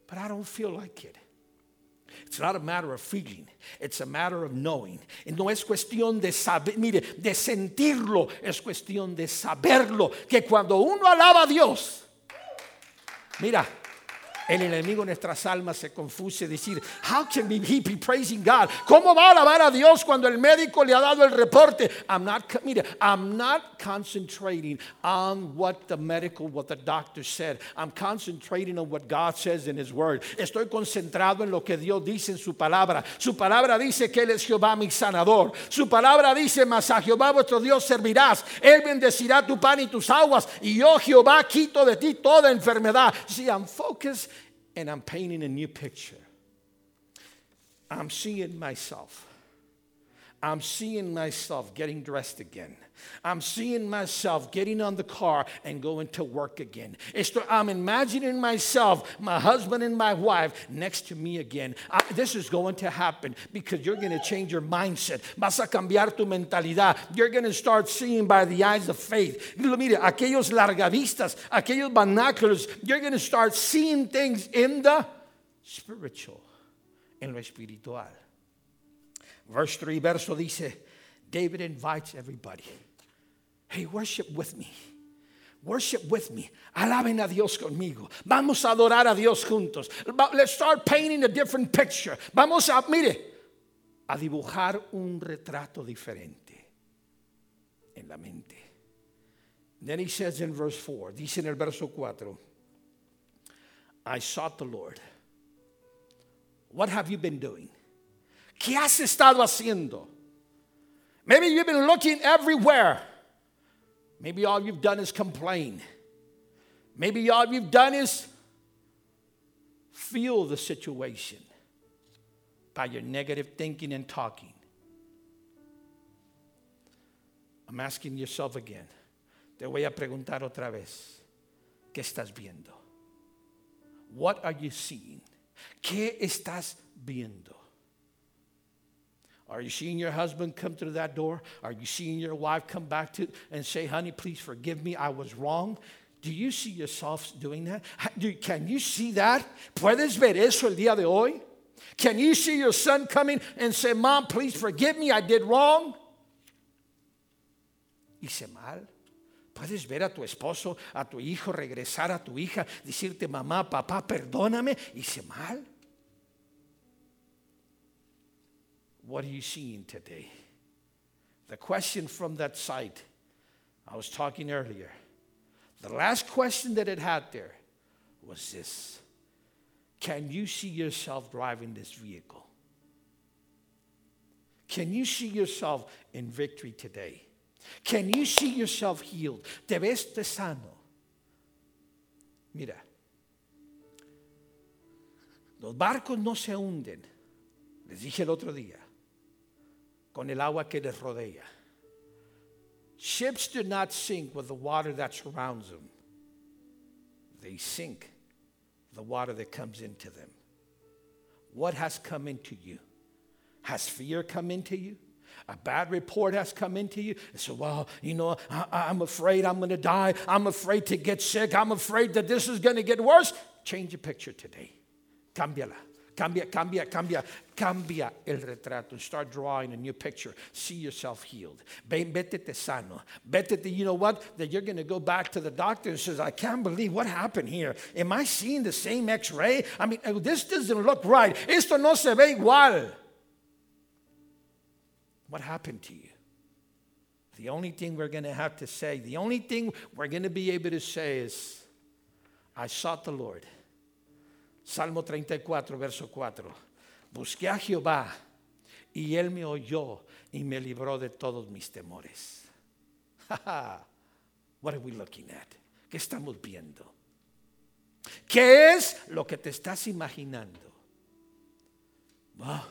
But I don't feel like it. It's not a matter of feeling, it's a matter of knowing. No es cuestión de saber, mire, de sentirlo, es cuestión de saberlo. Que cuando uno alaba a Dios, mira, el enemigo en nuestras almas se confuse decir, how can he be praising God? ¿Cómo va a alabar a Dios cuando el médico le ha dado el reporte? I'm not, mire, I'm not concentrating on what the medical, what the doctor said. I'm concentrating on what God says in His Word. Estoy concentrado en lo que Dios dice en su palabra. Su palabra dice que Él es Jehová mi sanador. Su palabra dice, mas a Jehová vuestro Dios servirás. Él bendecirá tu pan y tus aguas. Y yo, Jehová, quito de ti toda enfermedad. See, I'm focused and I'm painting a new picture. I'm seeing myself. I'm seeing myself getting dressed again. I'm seeing myself getting on the car and going to work again. I'm imagining myself, my husband and my wife next to me again. I, this is going to happen because you're going to change your mindset. Vas a cambiar tu mentalidad. You're going to start seeing by the eyes of faith. Mire, aquellos largavistas, aquellos binoculars, you're going to start seeing things in the spiritual, en lo espiritual. Verse 3, verso dice, David invites everybody. Hey, worship with me. Worship with me. Alaben a Dios conmigo. Vamos a adorar a Dios juntos. Let's start painting a different picture. Vamos a, mire, a dibujar un retrato diferente en la mente. Then he says in verse 4, dice en el verso 4, I sought the Lord. What have you been doing? ¿Qué has estado haciendo? Maybe you've been looking everywhere. Maybe all you've done is complain. Maybe all you've done is feel the situation by your negative thinking and talking. I'm asking yourself again. Te voy a preguntar otra vez. ¿Qué estás viendo? What are you seeing? ¿Qué estás viendo? Are you seeing your husband come through that door? Are you seeing your wife come back to and say, honey, please forgive me, I was wrong? Do you see yourself doing that? Can you see that? ¿Puedes ver eso el día de hoy? Can you see your son coming and say, Mom, please forgive me, I did wrong? Hice mal. Puedes ver a tu esposo, a tu hijo, regresar a tu hija, decirte, mamá, papá, perdóname, hice mal. What are you seeing today? The question from that site, I was talking earlier, the last question that it had there was this Can you see yourself driving this vehicle? Can you see yourself in victory today? Can you see yourself healed? ¿Te ves sano? Mira, los barcos no se hunden. Les dije el otro día con el agua que les rodea. Ships do not sink with the water that surrounds them, they sink the water that comes into them. What has come into you? Has fear come into you? A bad report has come into you. And so, well, you know, I, am afraid I'm going to die. I'm afraid to get sick. I'm afraid that this is going to get worse. Change your picture today. Cámbiala. Cambia, cambia, cambia, cambia el retrato. Start drawing a new picture. See yourself healed. Vete sano. Vete, you know what? That you're going to go back to the doctor and says, I can't believe what happened here. Am I seeing the same x-ray? I mean, oh, this doesn't look right. Esto no se ve igual. What happened to you? The only thing we're going to have to say, the only thing we're going to be able to say is, I sought the Lord Salmo 34, verso 4. Busqué a Jehová y él me oyó y me libró de todos mis temores. [laughs] What are we looking at? ¿Qué estamos viendo? ¿Qué es lo que te estás imaginando? Well,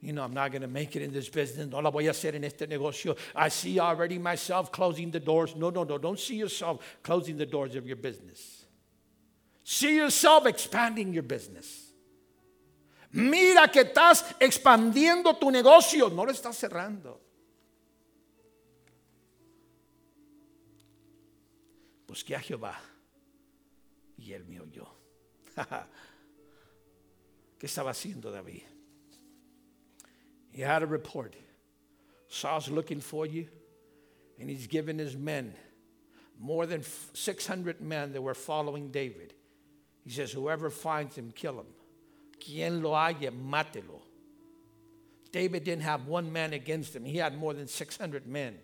you know, I'm not going to make it in this business. No la voy a hacer en este negocio. I see already myself closing the doors. No, no, no. Don't see yourself closing the doors of your business. See yourself expanding your business. Mira que estás expandiendo tu negocio, no lo estás cerrando. Busqué a Jehová y él me oyó. [laughs] ¿Qué estaba haciendo David? He had a report. Saul's looking for you, and he's given his men more than 600 men that were following David. He says, Whoever finds him, kill him. Quien lo halle, mátelo. David didn't have one man against him, he had more than 600 men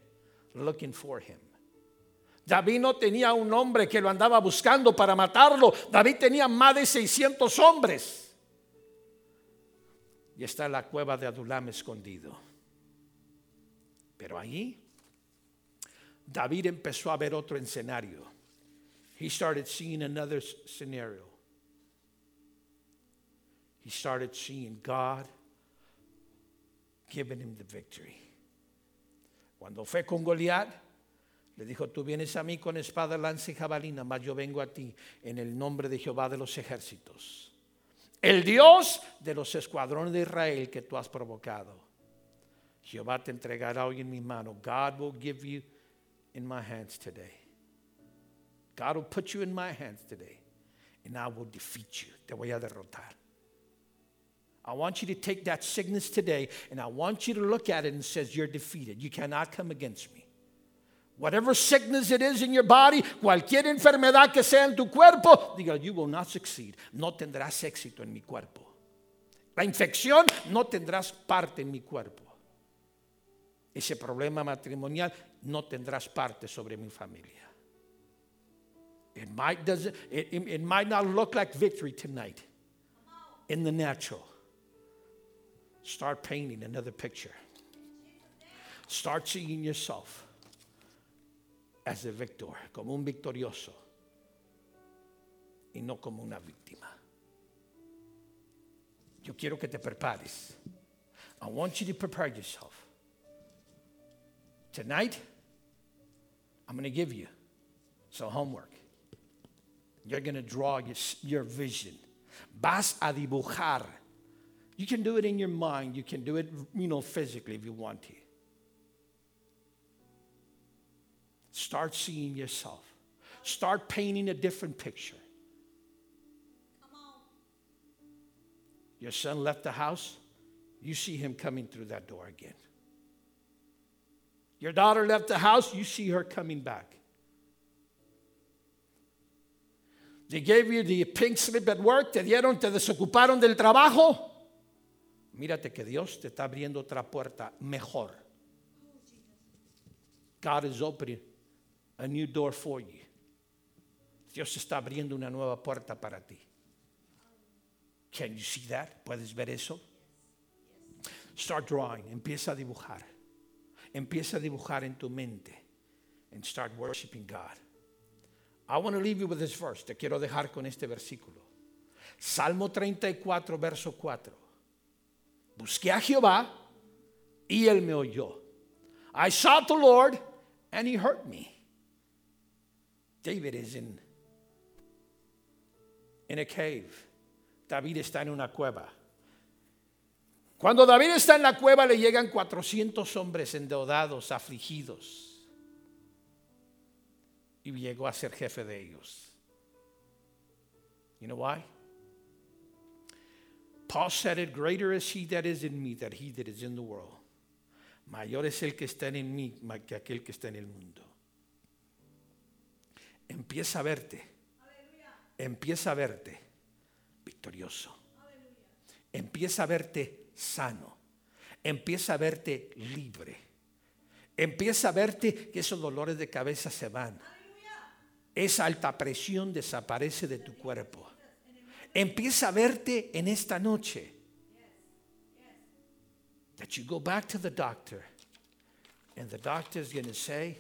looking for him. David no tenía un hombre que lo andaba buscando para matarlo. David tenía más de 600 hombres. Y está en la cueva de Adulam escondido. Pero allí David empezó a ver otro escenario. He started seeing another scenario he started seeing God giving him the victory. Cuando fue con Goliat, le dijo, tú vienes a mí con espada, lanza y jabalina, mas yo vengo a ti en el nombre de Jehová de los ejércitos. El Dios de los escuadrones de Israel que tú has provocado. Jehová te entregará hoy en mi mano. God will give you in my hands today. God will put you in my hands today. And I will defeat you. Te voy a derrotar. I want you to take that sickness today and I want you to look at it and says you're defeated. You cannot come against me. Whatever sickness it is in your body, cualquier enfermedad que sea en tu cuerpo, diga, you will not succeed. No tendrás éxito en mi cuerpo. La infección no tendrás parte en mi cuerpo. Ese problema matrimonial no tendrás parte sobre mi familia. It might, it, it might not look like victory tonight in the natural. Start painting another picture. Start seeing yourself as a victor, como un victorioso, y no como una víctima. Yo quiero que te prepares. I want you to prepare yourself. Tonight, I'm going to give you some homework. You're going to draw your, your vision. Vas a dibujar you can do it in your mind. You can do it, you know, physically if you want to. Start seeing yourself. Start painting a different picture. Your son left the house, you see him coming through that door again. Your daughter left the house, you see her coming back. They gave you the pink slip at work, te dieron, te desocuparon del trabajo. Mírate que Dios te está abriendo otra puerta mejor. God is opening a new door for you. Dios está abriendo una nueva puerta para ti. Can you see that? ¿Puedes ver eso? Start drawing, empieza a dibujar. Empieza a dibujar en tu mente and start worshiping God. I want to leave you with this verse. Te quiero dejar con este versículo. Salmo 34, verso 4. Busqué a Jehová y él me oyó. I sought the Lord and he hurt me. David is in, in a cave. David está en una cueva. Cuando David está en la cueva le llegan 400 hombres endeudados, afligidos. Y llegó a ser jefe de ellos. You know why? Paul said it, greater is he that is in me than he that is in the world. Mayor es el que está en mí que aquel que está en el mundo. Empieza a verte. Empieza a verte victorioso. Empieza a verte sano. Empieza a verte libre. Empieza a verte que esos dolores de cabeza se van. Esa alta presión desaparece de tu cuerpo. Empieza a verte en esta noche. That you go back to the doctor and the doctor's going to say,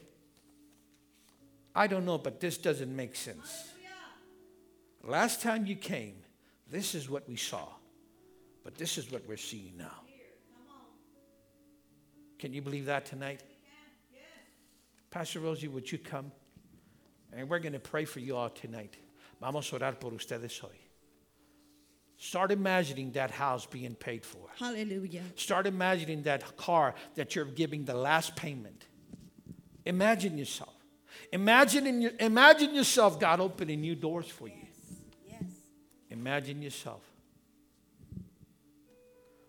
I don't know, but this doesn't make sense. Last time you came, this is what we saw, but this is what we're seeing now. Can you believe that tonight? Pastor Rosie, would you come? And we're going to pray for you all tonight. Vamos a orar por ustedes hoy. Start imagining that house being paid for. Hallelujah. Start imagining that car that you're giving the last payment. Imagine yourself. Imagine, in your, imagine yourself, God opening new doors for you. Yes. Imagine yourself.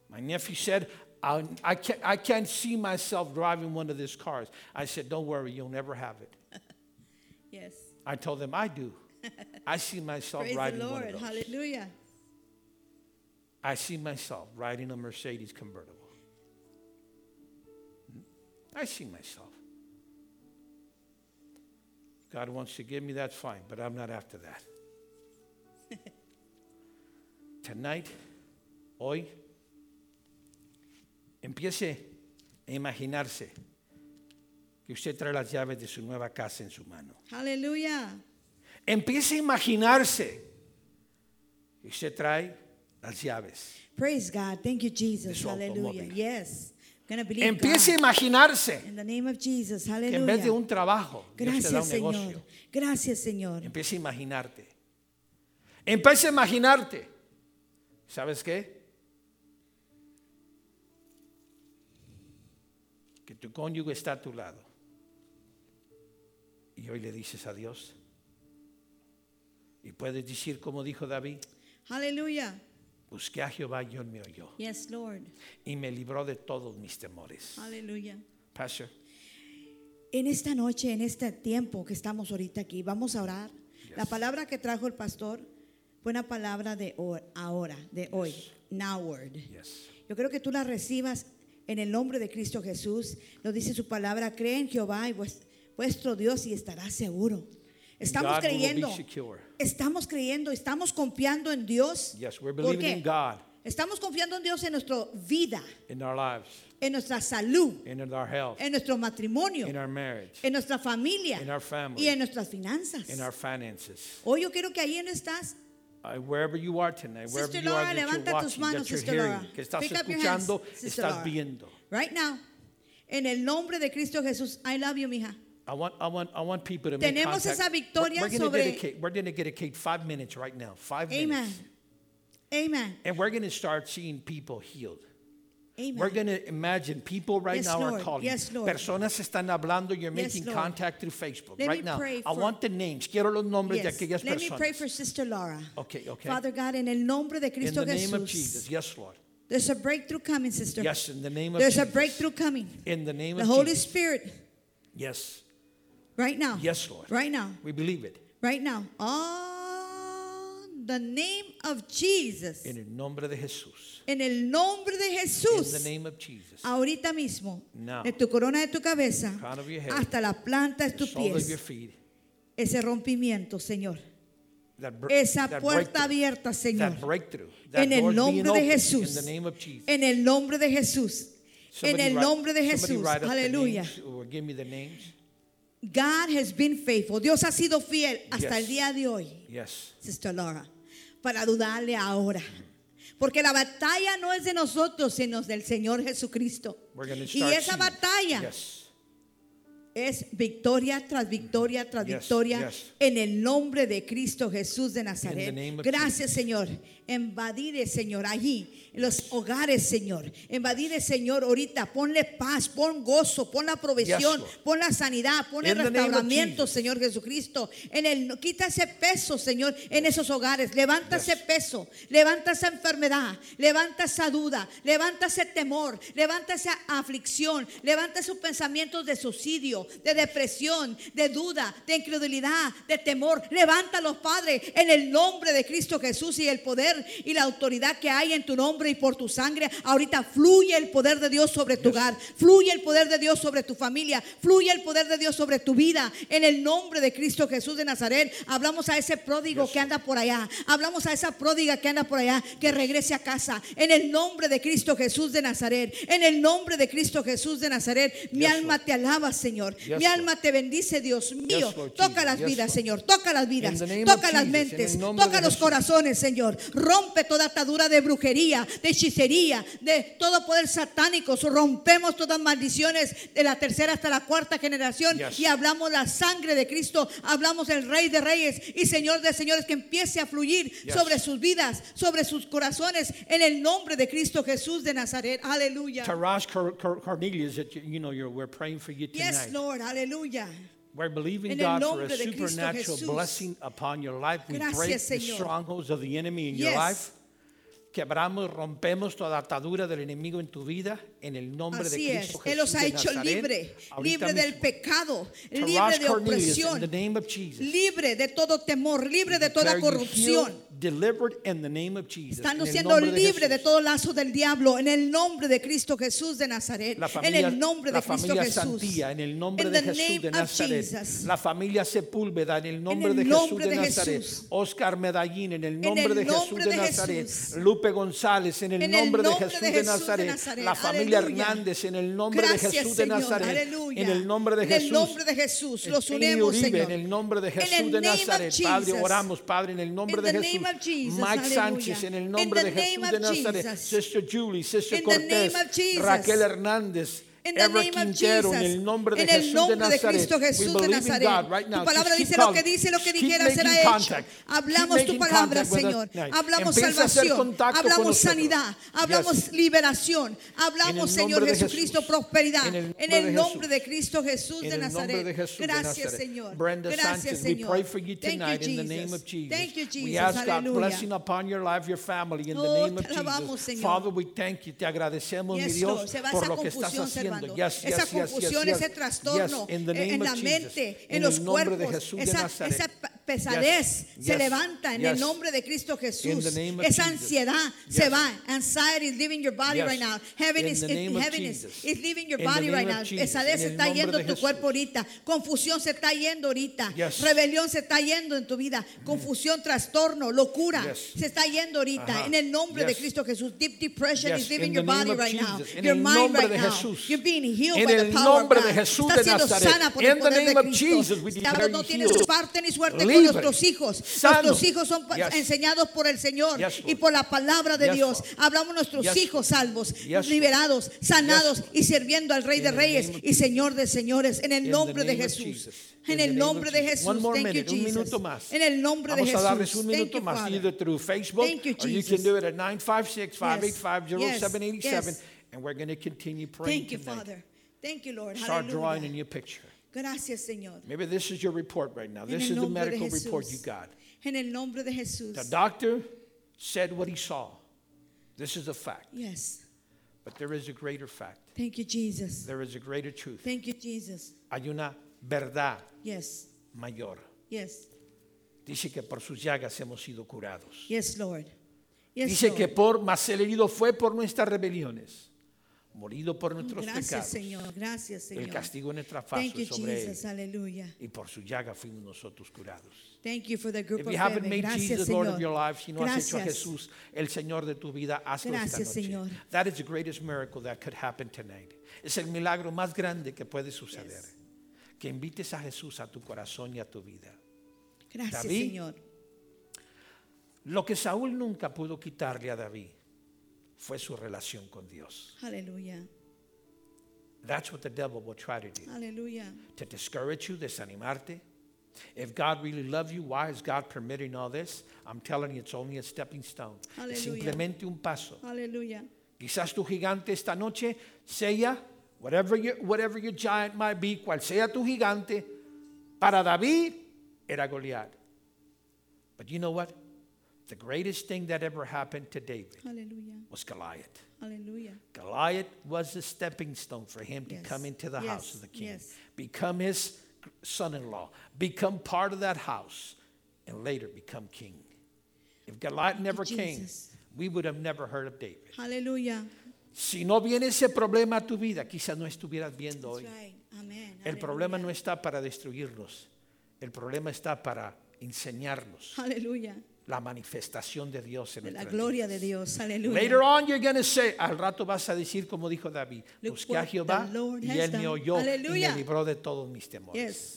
My nephew said, I, I, can't, I can't see myself driving one of these cars. I said, Don't worry, you'll never have it. [laughs] Yes. I told him, I do. [laughs] I see myself Praise the riding one of those. Hallelujah. I see myself riding a Mercedes convertible. I see myself. God wants to give me that's fine, but I'm not after that. [laughs] Tonight, hoy, empiece a imaginarse que usted trae las llaves de su nueva casa en su mano. Hallelujah. Empiece a imaginarse que usted trae las llaves. Praise God. Thank you, Jesus. su Hallelujah. automóvil. Yes. Gonna believe Empiece a imaginarse In the name of Jesus. que en vez de un trabajo, Dios te da Gracias, un Señor. negocio. Gracias, Señor. Empieza a imaginarte. Empieza a imaginarte. ¿Sabes qué? Que tu cónyuge está a tu lado. Y hoy le dices a Dios. Y puedes decir como dijo David, Hallelujah. Busqué a Jehová y él me oyó. Yes, Lord. Y me libró de todos mis temores. Hallelujah. Pastor, En esta noche, en este tiempo que estamos ahorita aquí, vamos a orar. La palabra que trajo el pastor fue una palabra de ho- ahora, de hoy, now word. yes. Yo creo que tú la recibas en el nombre de Cristo Jesús. Lo dice su palabra, cree en Jehová y vues- vuestro Dios y estarás seguro. Estamos God creyendo, estamos creyendo, estamos confiando en Dios. Yes, we're ¿Por believing qué? in God Estamos confiando en Dios en nuestra vida, in our lives, en nuestra salud, in our health, en nuestro matrimonio, in our marriage, en nuestra familia in our family, y en nuestras finanzas. in our finances. Hoy yo quiero que ahí no estás. Uh, wherever you are tonight, wherever Sister you Laura, are levanta tus manos, Sister hearing, Laura. que estás Pick hands, escuchando, Sister estás Laura. viendo. Right now, en el nombre de Cristo Jesús, I love you, mija. I want, I want, I want people to make Tenemos contact. esa victoria we're, we're sobre- dedicate, we're going to dedicate five minutes right now. Five Amen. minutes. Amen. Amen. And we're going to start seeing people healed. Amen. We're going to imagine people right Yes, now Lord. are calling. Yes, Lord. Personas están hablando. You're Yes, making Lord. contact through Facebook Let me right now. pray I for- want the names. Quiero los nombres Yes. de aquellas Let me pray for Sister Laura. Okay, okay. Father God, en el nombre de In Cristo the name Jesús. of Jesus. Yes, Lord. There's a breakthrough coming, sister. Yes, in the name of Jesus. There's a breakthrough coming. In the name The of The Holy Jesus. Spirit, Yes. Right now. Yes, Lord. Right now. We believe it. Right now. On the name of Jesus. En el nombre de Jesús. En el nombre de In the Jesús. name of Jesus. Ahorita mismo. Now. De tu corona de tu cabeza. Crown of your head. Hasta la planta de tus pies. feet. Ese rompimiento, Señor. That Esa puerta abierta, Señor. That En el nombre de Jesús. En el nombre de Jesús. En el nombre de Jesús. Aleluya. God has been faithful. Dios ha sido fiel hasta Yes. el día de hoy, Yes. Sister Laura, para dudarle ahora. Porque la batalla no es de nosotros, sino del Señor Jesucristo. Y esa batalla Yes. Es victoria tras victoria tras victoria yes. en el nombre de Cristo Jesús de Nazaret. Gracias, Señor. Invadir, Señor, allí, en los hogares, Señor. Invadir, Señor, ahorita. Ponle paz, pon gozo, pon la provisión, Yes, pon la sanidad, pon el restauramiento. Señor Jesucristo. En el, quita ese peso, Señor, en esos hogares. Levanta ese peso, levanta esa enfermedad, levanta esa duda, levanta ese temor, levanta esa aflicción, levanta esos pensamientos de suicidio, de depresión, de duda, de incredulidad, de temor. Levántalos, Padre, en el nombre de Cristo Jesús y el poder y la autoridad que hay en tu nombre y por tu sangre. Ahorita fluye el poder de Dios sobre tu hogar, fluye el poder de Dios sobre tu familia, fluye el poder de Dios sobre tu vida. En el nombre de Cristo Jesús de Nazaret, hablamos a ese pródigo que anda por allá, hablamos a esa pródiga que anda por allá, que regrese a casa. En el nombre de Cristo Jesús de Nazaret, en el nombre de Cristo Jesús de Nazaret, mi alma te alaba, Señor. Mi alma te bendice, Dios mío. Toca las vidas. Señor. Toca las vidas. Toca las mentes. Toca los corazones, Señor. Rompe toda atadura de brujería, de hechicería, de todo poder satánico. Rompemos todas maldiciones de la tercera hasta la cuarta generación y hablamos la sangre de Cristo. Hablamos el Rey de Reyes y Señor de Señores que empiece a fluir sobre sus vidas, sobre sus corazones, en el nombre de Cristo Jesús de Nazaret. Aleluya. Tarash Cornelius, you, know, you're, we're praying for you tonight. Lord. Aleluya. We're believing God for a supernatural blessing upon your life. We Gracias, break the Señor. strongholds of the enemy in your Yes. life. Quebramos, rompemos toda atadura del enemigo en tu vida en el nombre Así de es, Cristo Él Jesús los ha hecho Nazaret. libre, libre del pecado, libre de opresión, the libre de todo temor, libre de toda corrupción. Delivered in the name of Jesus. Estando en el siendo nombre de todo lazo del diablo en el nombre de Cristo Jesús de Nazaret. La en familia, el nombre la de Cristo familia Jesús. Santía, en el nombre In de Jesús de Nazaret. Jesus. La familia Sepúlveda, en el nombre el de Jesús de, de Nazaret. Jesús. Oscar Medallín, en el nombre el de Jesús nombre de, Nazaret. Jesús. Lupe González, en el En nombre de nombre Jesús de de, Jesús de Nazaret. Nazaret. La familia Aleluya. Hernández, en el nombre Gracias, de Jesús de Señor. Nazaret. Aleluya. En el nombre de En Jesús. el nombre de Jesús. Los unimos, Señor. En el nombre de Jesús de Nazaret. Padre, oramos, Padre, en el nombre de Jesús. Name of Jesus. Mike Aleluya. Sánchez, en el In nombre the de name Jesús of de Nazaret. Sister Julie, Sister Cortés. Raquel Hernández. En el nombre de, en el nombre de, Cristo Jesús de Nazaret. Right tu palabra dice lo que dice, lo que dijera será hecho. Hablamos tu palabra, Señor. Hablamos salvación, hablamos sanidad, hablamos liberación, hablamos, Señor Jesucristo, prosperidad. En el nombre de Cristo Jesús de Nazaret. Gracias, Señor. Gracias, Señor. Thank you, Jesus. Thank you, Jesus. We ask God's blessing upon your life, your family, in the oh, name of Jesus. Father, we thank you. Te agradecemos, mi Dios, por lo que estás haciendo. Yes, esa confusión, yes, ese trastorno en la mente, en, los cuerpos, esa, esa, pesadez se levanta en el nombre de Cristo Jesús. Esa ansiedad se va. Anxiety is leaving your body right now. Heaviness, is, is leaving your body right now. Pesadez se está yendo tu cuerpo ahorita. Confusión se está yendo ahorita. Rebelión se está yendo en tu vida. Confusión, trastorno, locura se está yendo ahorita. En el nombre de Cristo Jesús. Deep depression is leaving your body right now. Your mind right now en el nombre de Jesús de Nazaret. En el nombre de Jesús no tiene parte ni suerte con nuestros hijos. Nuestros hijos son enseñados por el Señor y por la palabra de Dios. Hablamos nuestros hijos salvos, liberados, sanados y sirviendo al Rey de Reyes y Señor de Señores. En el nombre de Jesús. En el nombre de Jesús. Un minuto más. En el nombre de Jesús. Vamos a darles un minuto más. Either through Facebook or you can do it at 956 585 0787. And we're going to continue praying Thank you, tonight. Father. Thank you, Lord. Start drawing a Hallelujah. new picture. Gracias, Señor. Maybe this is your report right now. En This is the medical report you got. En el nombre de Jesús. The doctor said what he saw. This is a fact. Yes. But there is a greater fact. Thank you, Jesus. There is a greater truth. Thank you, Jesus. Hay una verdad Yes. mayor. Yes. Dice que por sus llagas hemos sido curados. Yes, Lord. Yes, Dice Lord. que por más el herido fue por nuestras rebeliones, morido por nuestros Gracias, pecados. Señor. Gracias, Señor. El castigo en nuestra faz Thank fue you, sobre Jesus. él Hallelujah. y por su llaga fuimos nosotros curados. Thank you for the group If of you haven't heaven. made Gracias, Jesus Lord Señor. of your life, si no has hecho a Gracias. Jesús el Señor de tu vida, hazlo Gracias, esta noche. Señor. That is the greatest miracle that could happen tonight. Es el milagro más grande que puede suceder. Que invites a Jesús a tu corazón y a tu vida. Gracias, David. Señor. Lo que Saúl nunca pudo quitarle a David fue su relación con Dios. Aleluya. That's what the devil will try to do. Aleluya. To discourage you, desanimarte. If God really loves you, why is God permitting all this? I'm telling you, it's only a stepping stone. Es Aleluya. simplemente un paso. Aleluya. Quizás tu gigante esta noche sea, whatever your, whatever your giant might be, cual sea tu gigante, para David era Goliat. But you know what? The greatest thing that ever happened to David Aleluya. was Goliath. Aleluya. Goliath was the stepping stone for him to come into the Yes. house of the king, Yes. become his son in law, become part of that house, and later become king. If Goliath never came, we would have never heard of David. Hallelujah. Si no viene ese problema a tu vida, quizás no estuvieras viendo hoy. Right. Amen. El problema no está para destruirnos, el problema está para enseñarnos Aleluya. La manifestación de Dios en De la gloria vidas. de Dios. Aleluya. Later on you're going to say, al rato vas a decir como dijo David, Look busqué a Jehová y él me done. oyó y Aleluya. me libró de todos mis temores. Yes.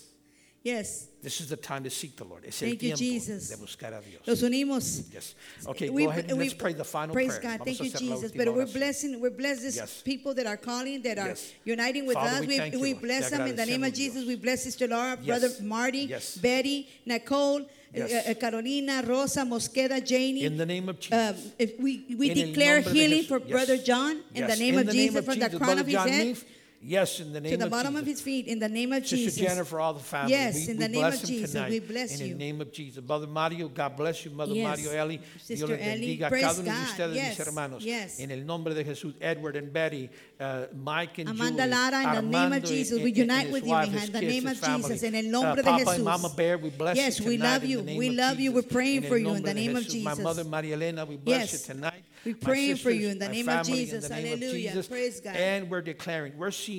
Yes. This is the time to seek the Lord. Es el Thank you, tiempo Jesus. de buscar a Dios. Los unimos. Yes. Okay, We- go ahead and we- let's pray the final praise prayer. God. Vamos Thank you, Jesus. But we're blessing, we're blessed these Yes. people that are calling, that are Yes. uniting with Father, us. we We, we bless them in the name of Jesus. We bless Sister Laura. Brother Marty. Betty, Nicole, Yes. uh, uh, Carolina, Rosa, Mosqueda, Janie. In the name of Jesus. Uh, we we declare healing for Yes. Brother John in Yes. the name In of the Jesus, from the Jesus. crown Brother of his John head Yes, in the name of to the of bottom Jesus. of his feet, in the name of Sister Jesus. Jennifer, all the family. Yes, we, in we the name of Jesus, tonight. we bless in you. In the name of Jesus. Brother Mario, God bless you. Mother Yes. Mario, Eli. Dios Sister les Ellie, bendiga praise cada uno de God. ustedes, Yes, mis hermanos. yes. En el nombre de Jesús, Edward and Betty, uh, Mike and Amanda Julie, Lara, in the name of Armando Jesus, and- we unite with you in the name of. Jesus, en el Uh, nombre de Papa Jesús. and Mama Bear, we bless Yes, you we love you. We love you. Jesus. We're praying for you in the name of Jesús. My Jesus. mother, Maria Elena, we bless you tonight. We're praying for you in the name of Jesus. In the name of Hallelujah. Praise God. And we're declaring, we're seeing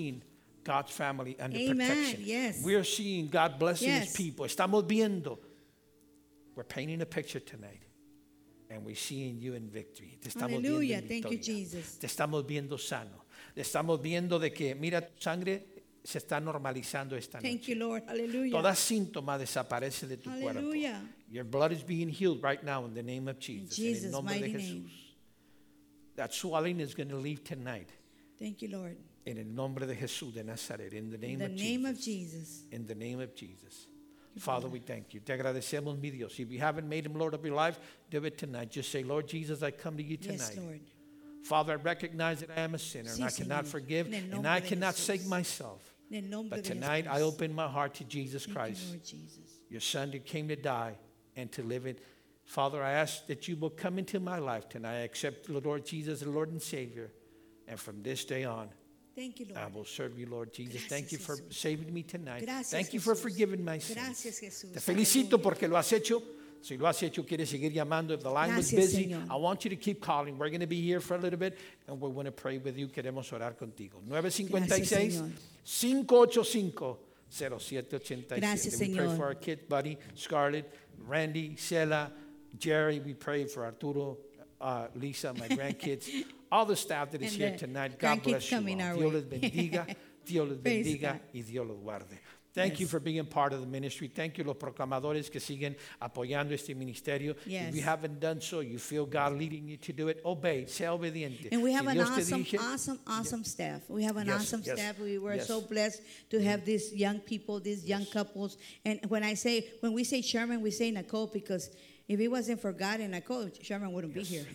God's family under Amen. protection. Yes. We're seeing God blessing Yes. His people. Estamos viendo. We're painting a picture tonight. And we're seeing you in victory. Te estamos Hallelujah. viendo en Thank you. Jesus. Te estamos viendo sano. Te estamos viendo de que, mira, tu sangre se está normalizando esta Thank noche. you, Lord. Hallelujah. Toda síntoma desaparece de tu cuerpo. Hallelujah. Your blood is being healed right now in the name of Jesus. en Jesus' el nombre de Jesús. name. That swelling is going to leave tonight. Thank you, Lord. En el nombre de Jesús de Nazaret. In the In name, the of, name Jesus. of Jesus. In the name of Jesus. Father, we thank you. Te agradecemos, mi Dios. If you haven't made him Lord of your life, do it tonight. Just say, Lord Jesus, I come to you tonight. Yes, Lord. Father, I recognize that I am a sinner and I cannot Señor. forgive and I cannot save myself. En el nombre But tonight I open my heart to Jesus Christ, you, Lord Jesus. your son who came to die and to live it. Father, I ask that you will come into my life tonight. I accept the Lord Jesus as Lord and Savior. And from this day on, Thank you, Lord. I will serve you, Lord Jesus. Gracias, Thank you for Jesús. saving me tonight. Gracias, Thank you for Jesús. forgiving my sins. Gracias, Jesús. Te felicito Aleluya. porque lo has hecho. Si lo has hecho, quieres seguir llamando. If the line was Gracias, busy, Señor. I want you to keep calling. We're going to be here for a little bit and we want to pray with you. Queremos orar contigo. 956 585 0787. Gracias, We pray Señor. for our kids, Buddy, Scarlett, Randy, Sela, Jerry. We pray for Arturo, uh, Lisa, my [laughs] grandkids, all the staff that is And here tonight. God bless you. all. Dios les [laughs] bendiga. Dios les bendiga y Dios los guarde. Thank you for being part of the ministry. Thank you los proclamadores que siguen apoyando este ministerio. If you haven't done so, you feel God leading you to do it, obey, sea obediente. And we Si have an Dios awesome, dirige, awesome, awesome staff. We have an Yes, awesome yes, staff. We were yes. so blessed to mm. have these young people, these young couples. And when I say, when we say Sherman, we say Nicole because if it wasn't for God and Nicole, Sherman wouldn't be here.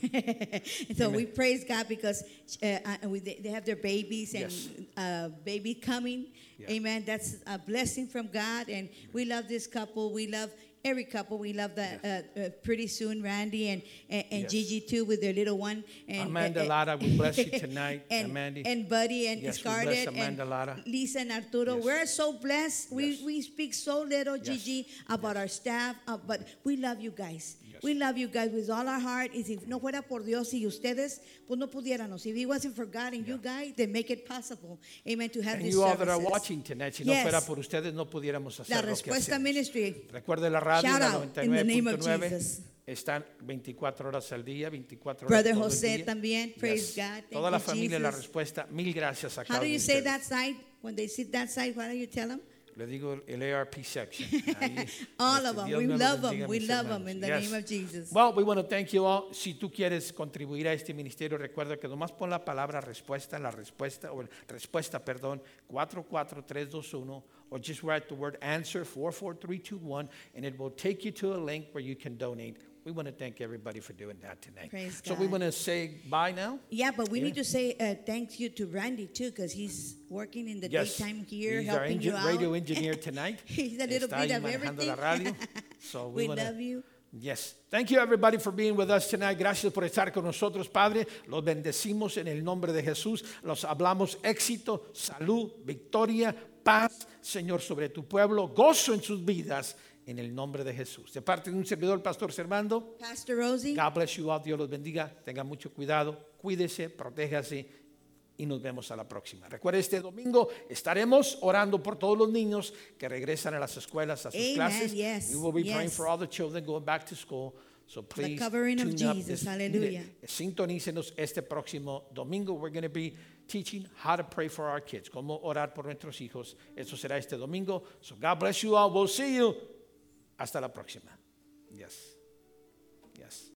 [laughs] so we praise God because uh, we, they have their babies and Yes. uh, baby coming. Yeah. Amen. That's a blessing from God. And we love this couple. We love every couple. We love that uh, uh, pretty soon Randy and, and, and Yes. Gigi too with their little one. And, Amanda uh, uh, Lara, we bless you [laughs] tonight. and, Amanda. and Buddy and Yes, Scarlett and Lara. Lisa and Arturo. Yes. We're so blessed. We, Yes. we speak so little, Yes. Gigi, about our staff, uh, but we love you guys. Yes. We love you guys with all our heart. Y si no fuera por Dios y ustedes, pues no pudiéramos. If it wasn't for God and you guys, they make it possible. Amen. To have And these you all that are services. watching tonight, si Yes. no fuera por ustedes, no pudiéramos hacer La lo que Respuesta. Ministry. Recuerde la radio, Shout la out in the name of 99.9. Jesus. Están 24 horas al día, 24 horas Brother todo el José día. también, praise God. Thank Toda la familia, la Jesus. respuesta. Mil gracias a How cada do uno you say that side? When they sit that side, what do you tell them? Le digo el ARP section. [laughs] Ahí, All of them. We love them. We love them in the Yes. name of Jesus. Well, we want to thank you all. Si tú quieres contribuir a este ministerio, recuerda que nomás pon la palabra respuesta la respuesta, o respuesta, perdón, 44321, or just write the word answer 44321, and it will take you to a link where you can donate. We want to thank everybody for doing that tonight. Praise so we want to say bye now. Yeah, but we need to say uh, thank you to Randy too, because he's working in the Yes, daytime here, he's our helping you out. radio engineer [laughs] tonight. He's a little Está bit of everything. [laughs] So we, We wanna- love you. Yes. Thank you everybody for being with us tonight. Gracias por estar con nosotros, Padre. Los bendecimos en el nombre de Jesús. Los hablamos éxito, salud, victoria, paz, Señor, sobre tu pueblo, gozo en sus vidas en el nombre de Jesús. De parte de un servidor, Pastor Servando. Pastor Rosie. God bless you all. Dios los bendiga. Tengan mucho cuidado. Cuídese, protéjase y nos vemos a la próxima. Recuerde, este domingo estaremos orando por todos los niños que regresan a las escuelas, a sus Amen, clases. yes, We will be praying yes. for all the children going back to school. So please covering of Jesus, hallelujah. sintonícenos este próximo domingo. We're going to be teaching how to pray for our kids, cómo orar por nuestros hijos. Eso será este domingo. So God bless you all. We'll see you. Hasta la próxima. Yes. Yes.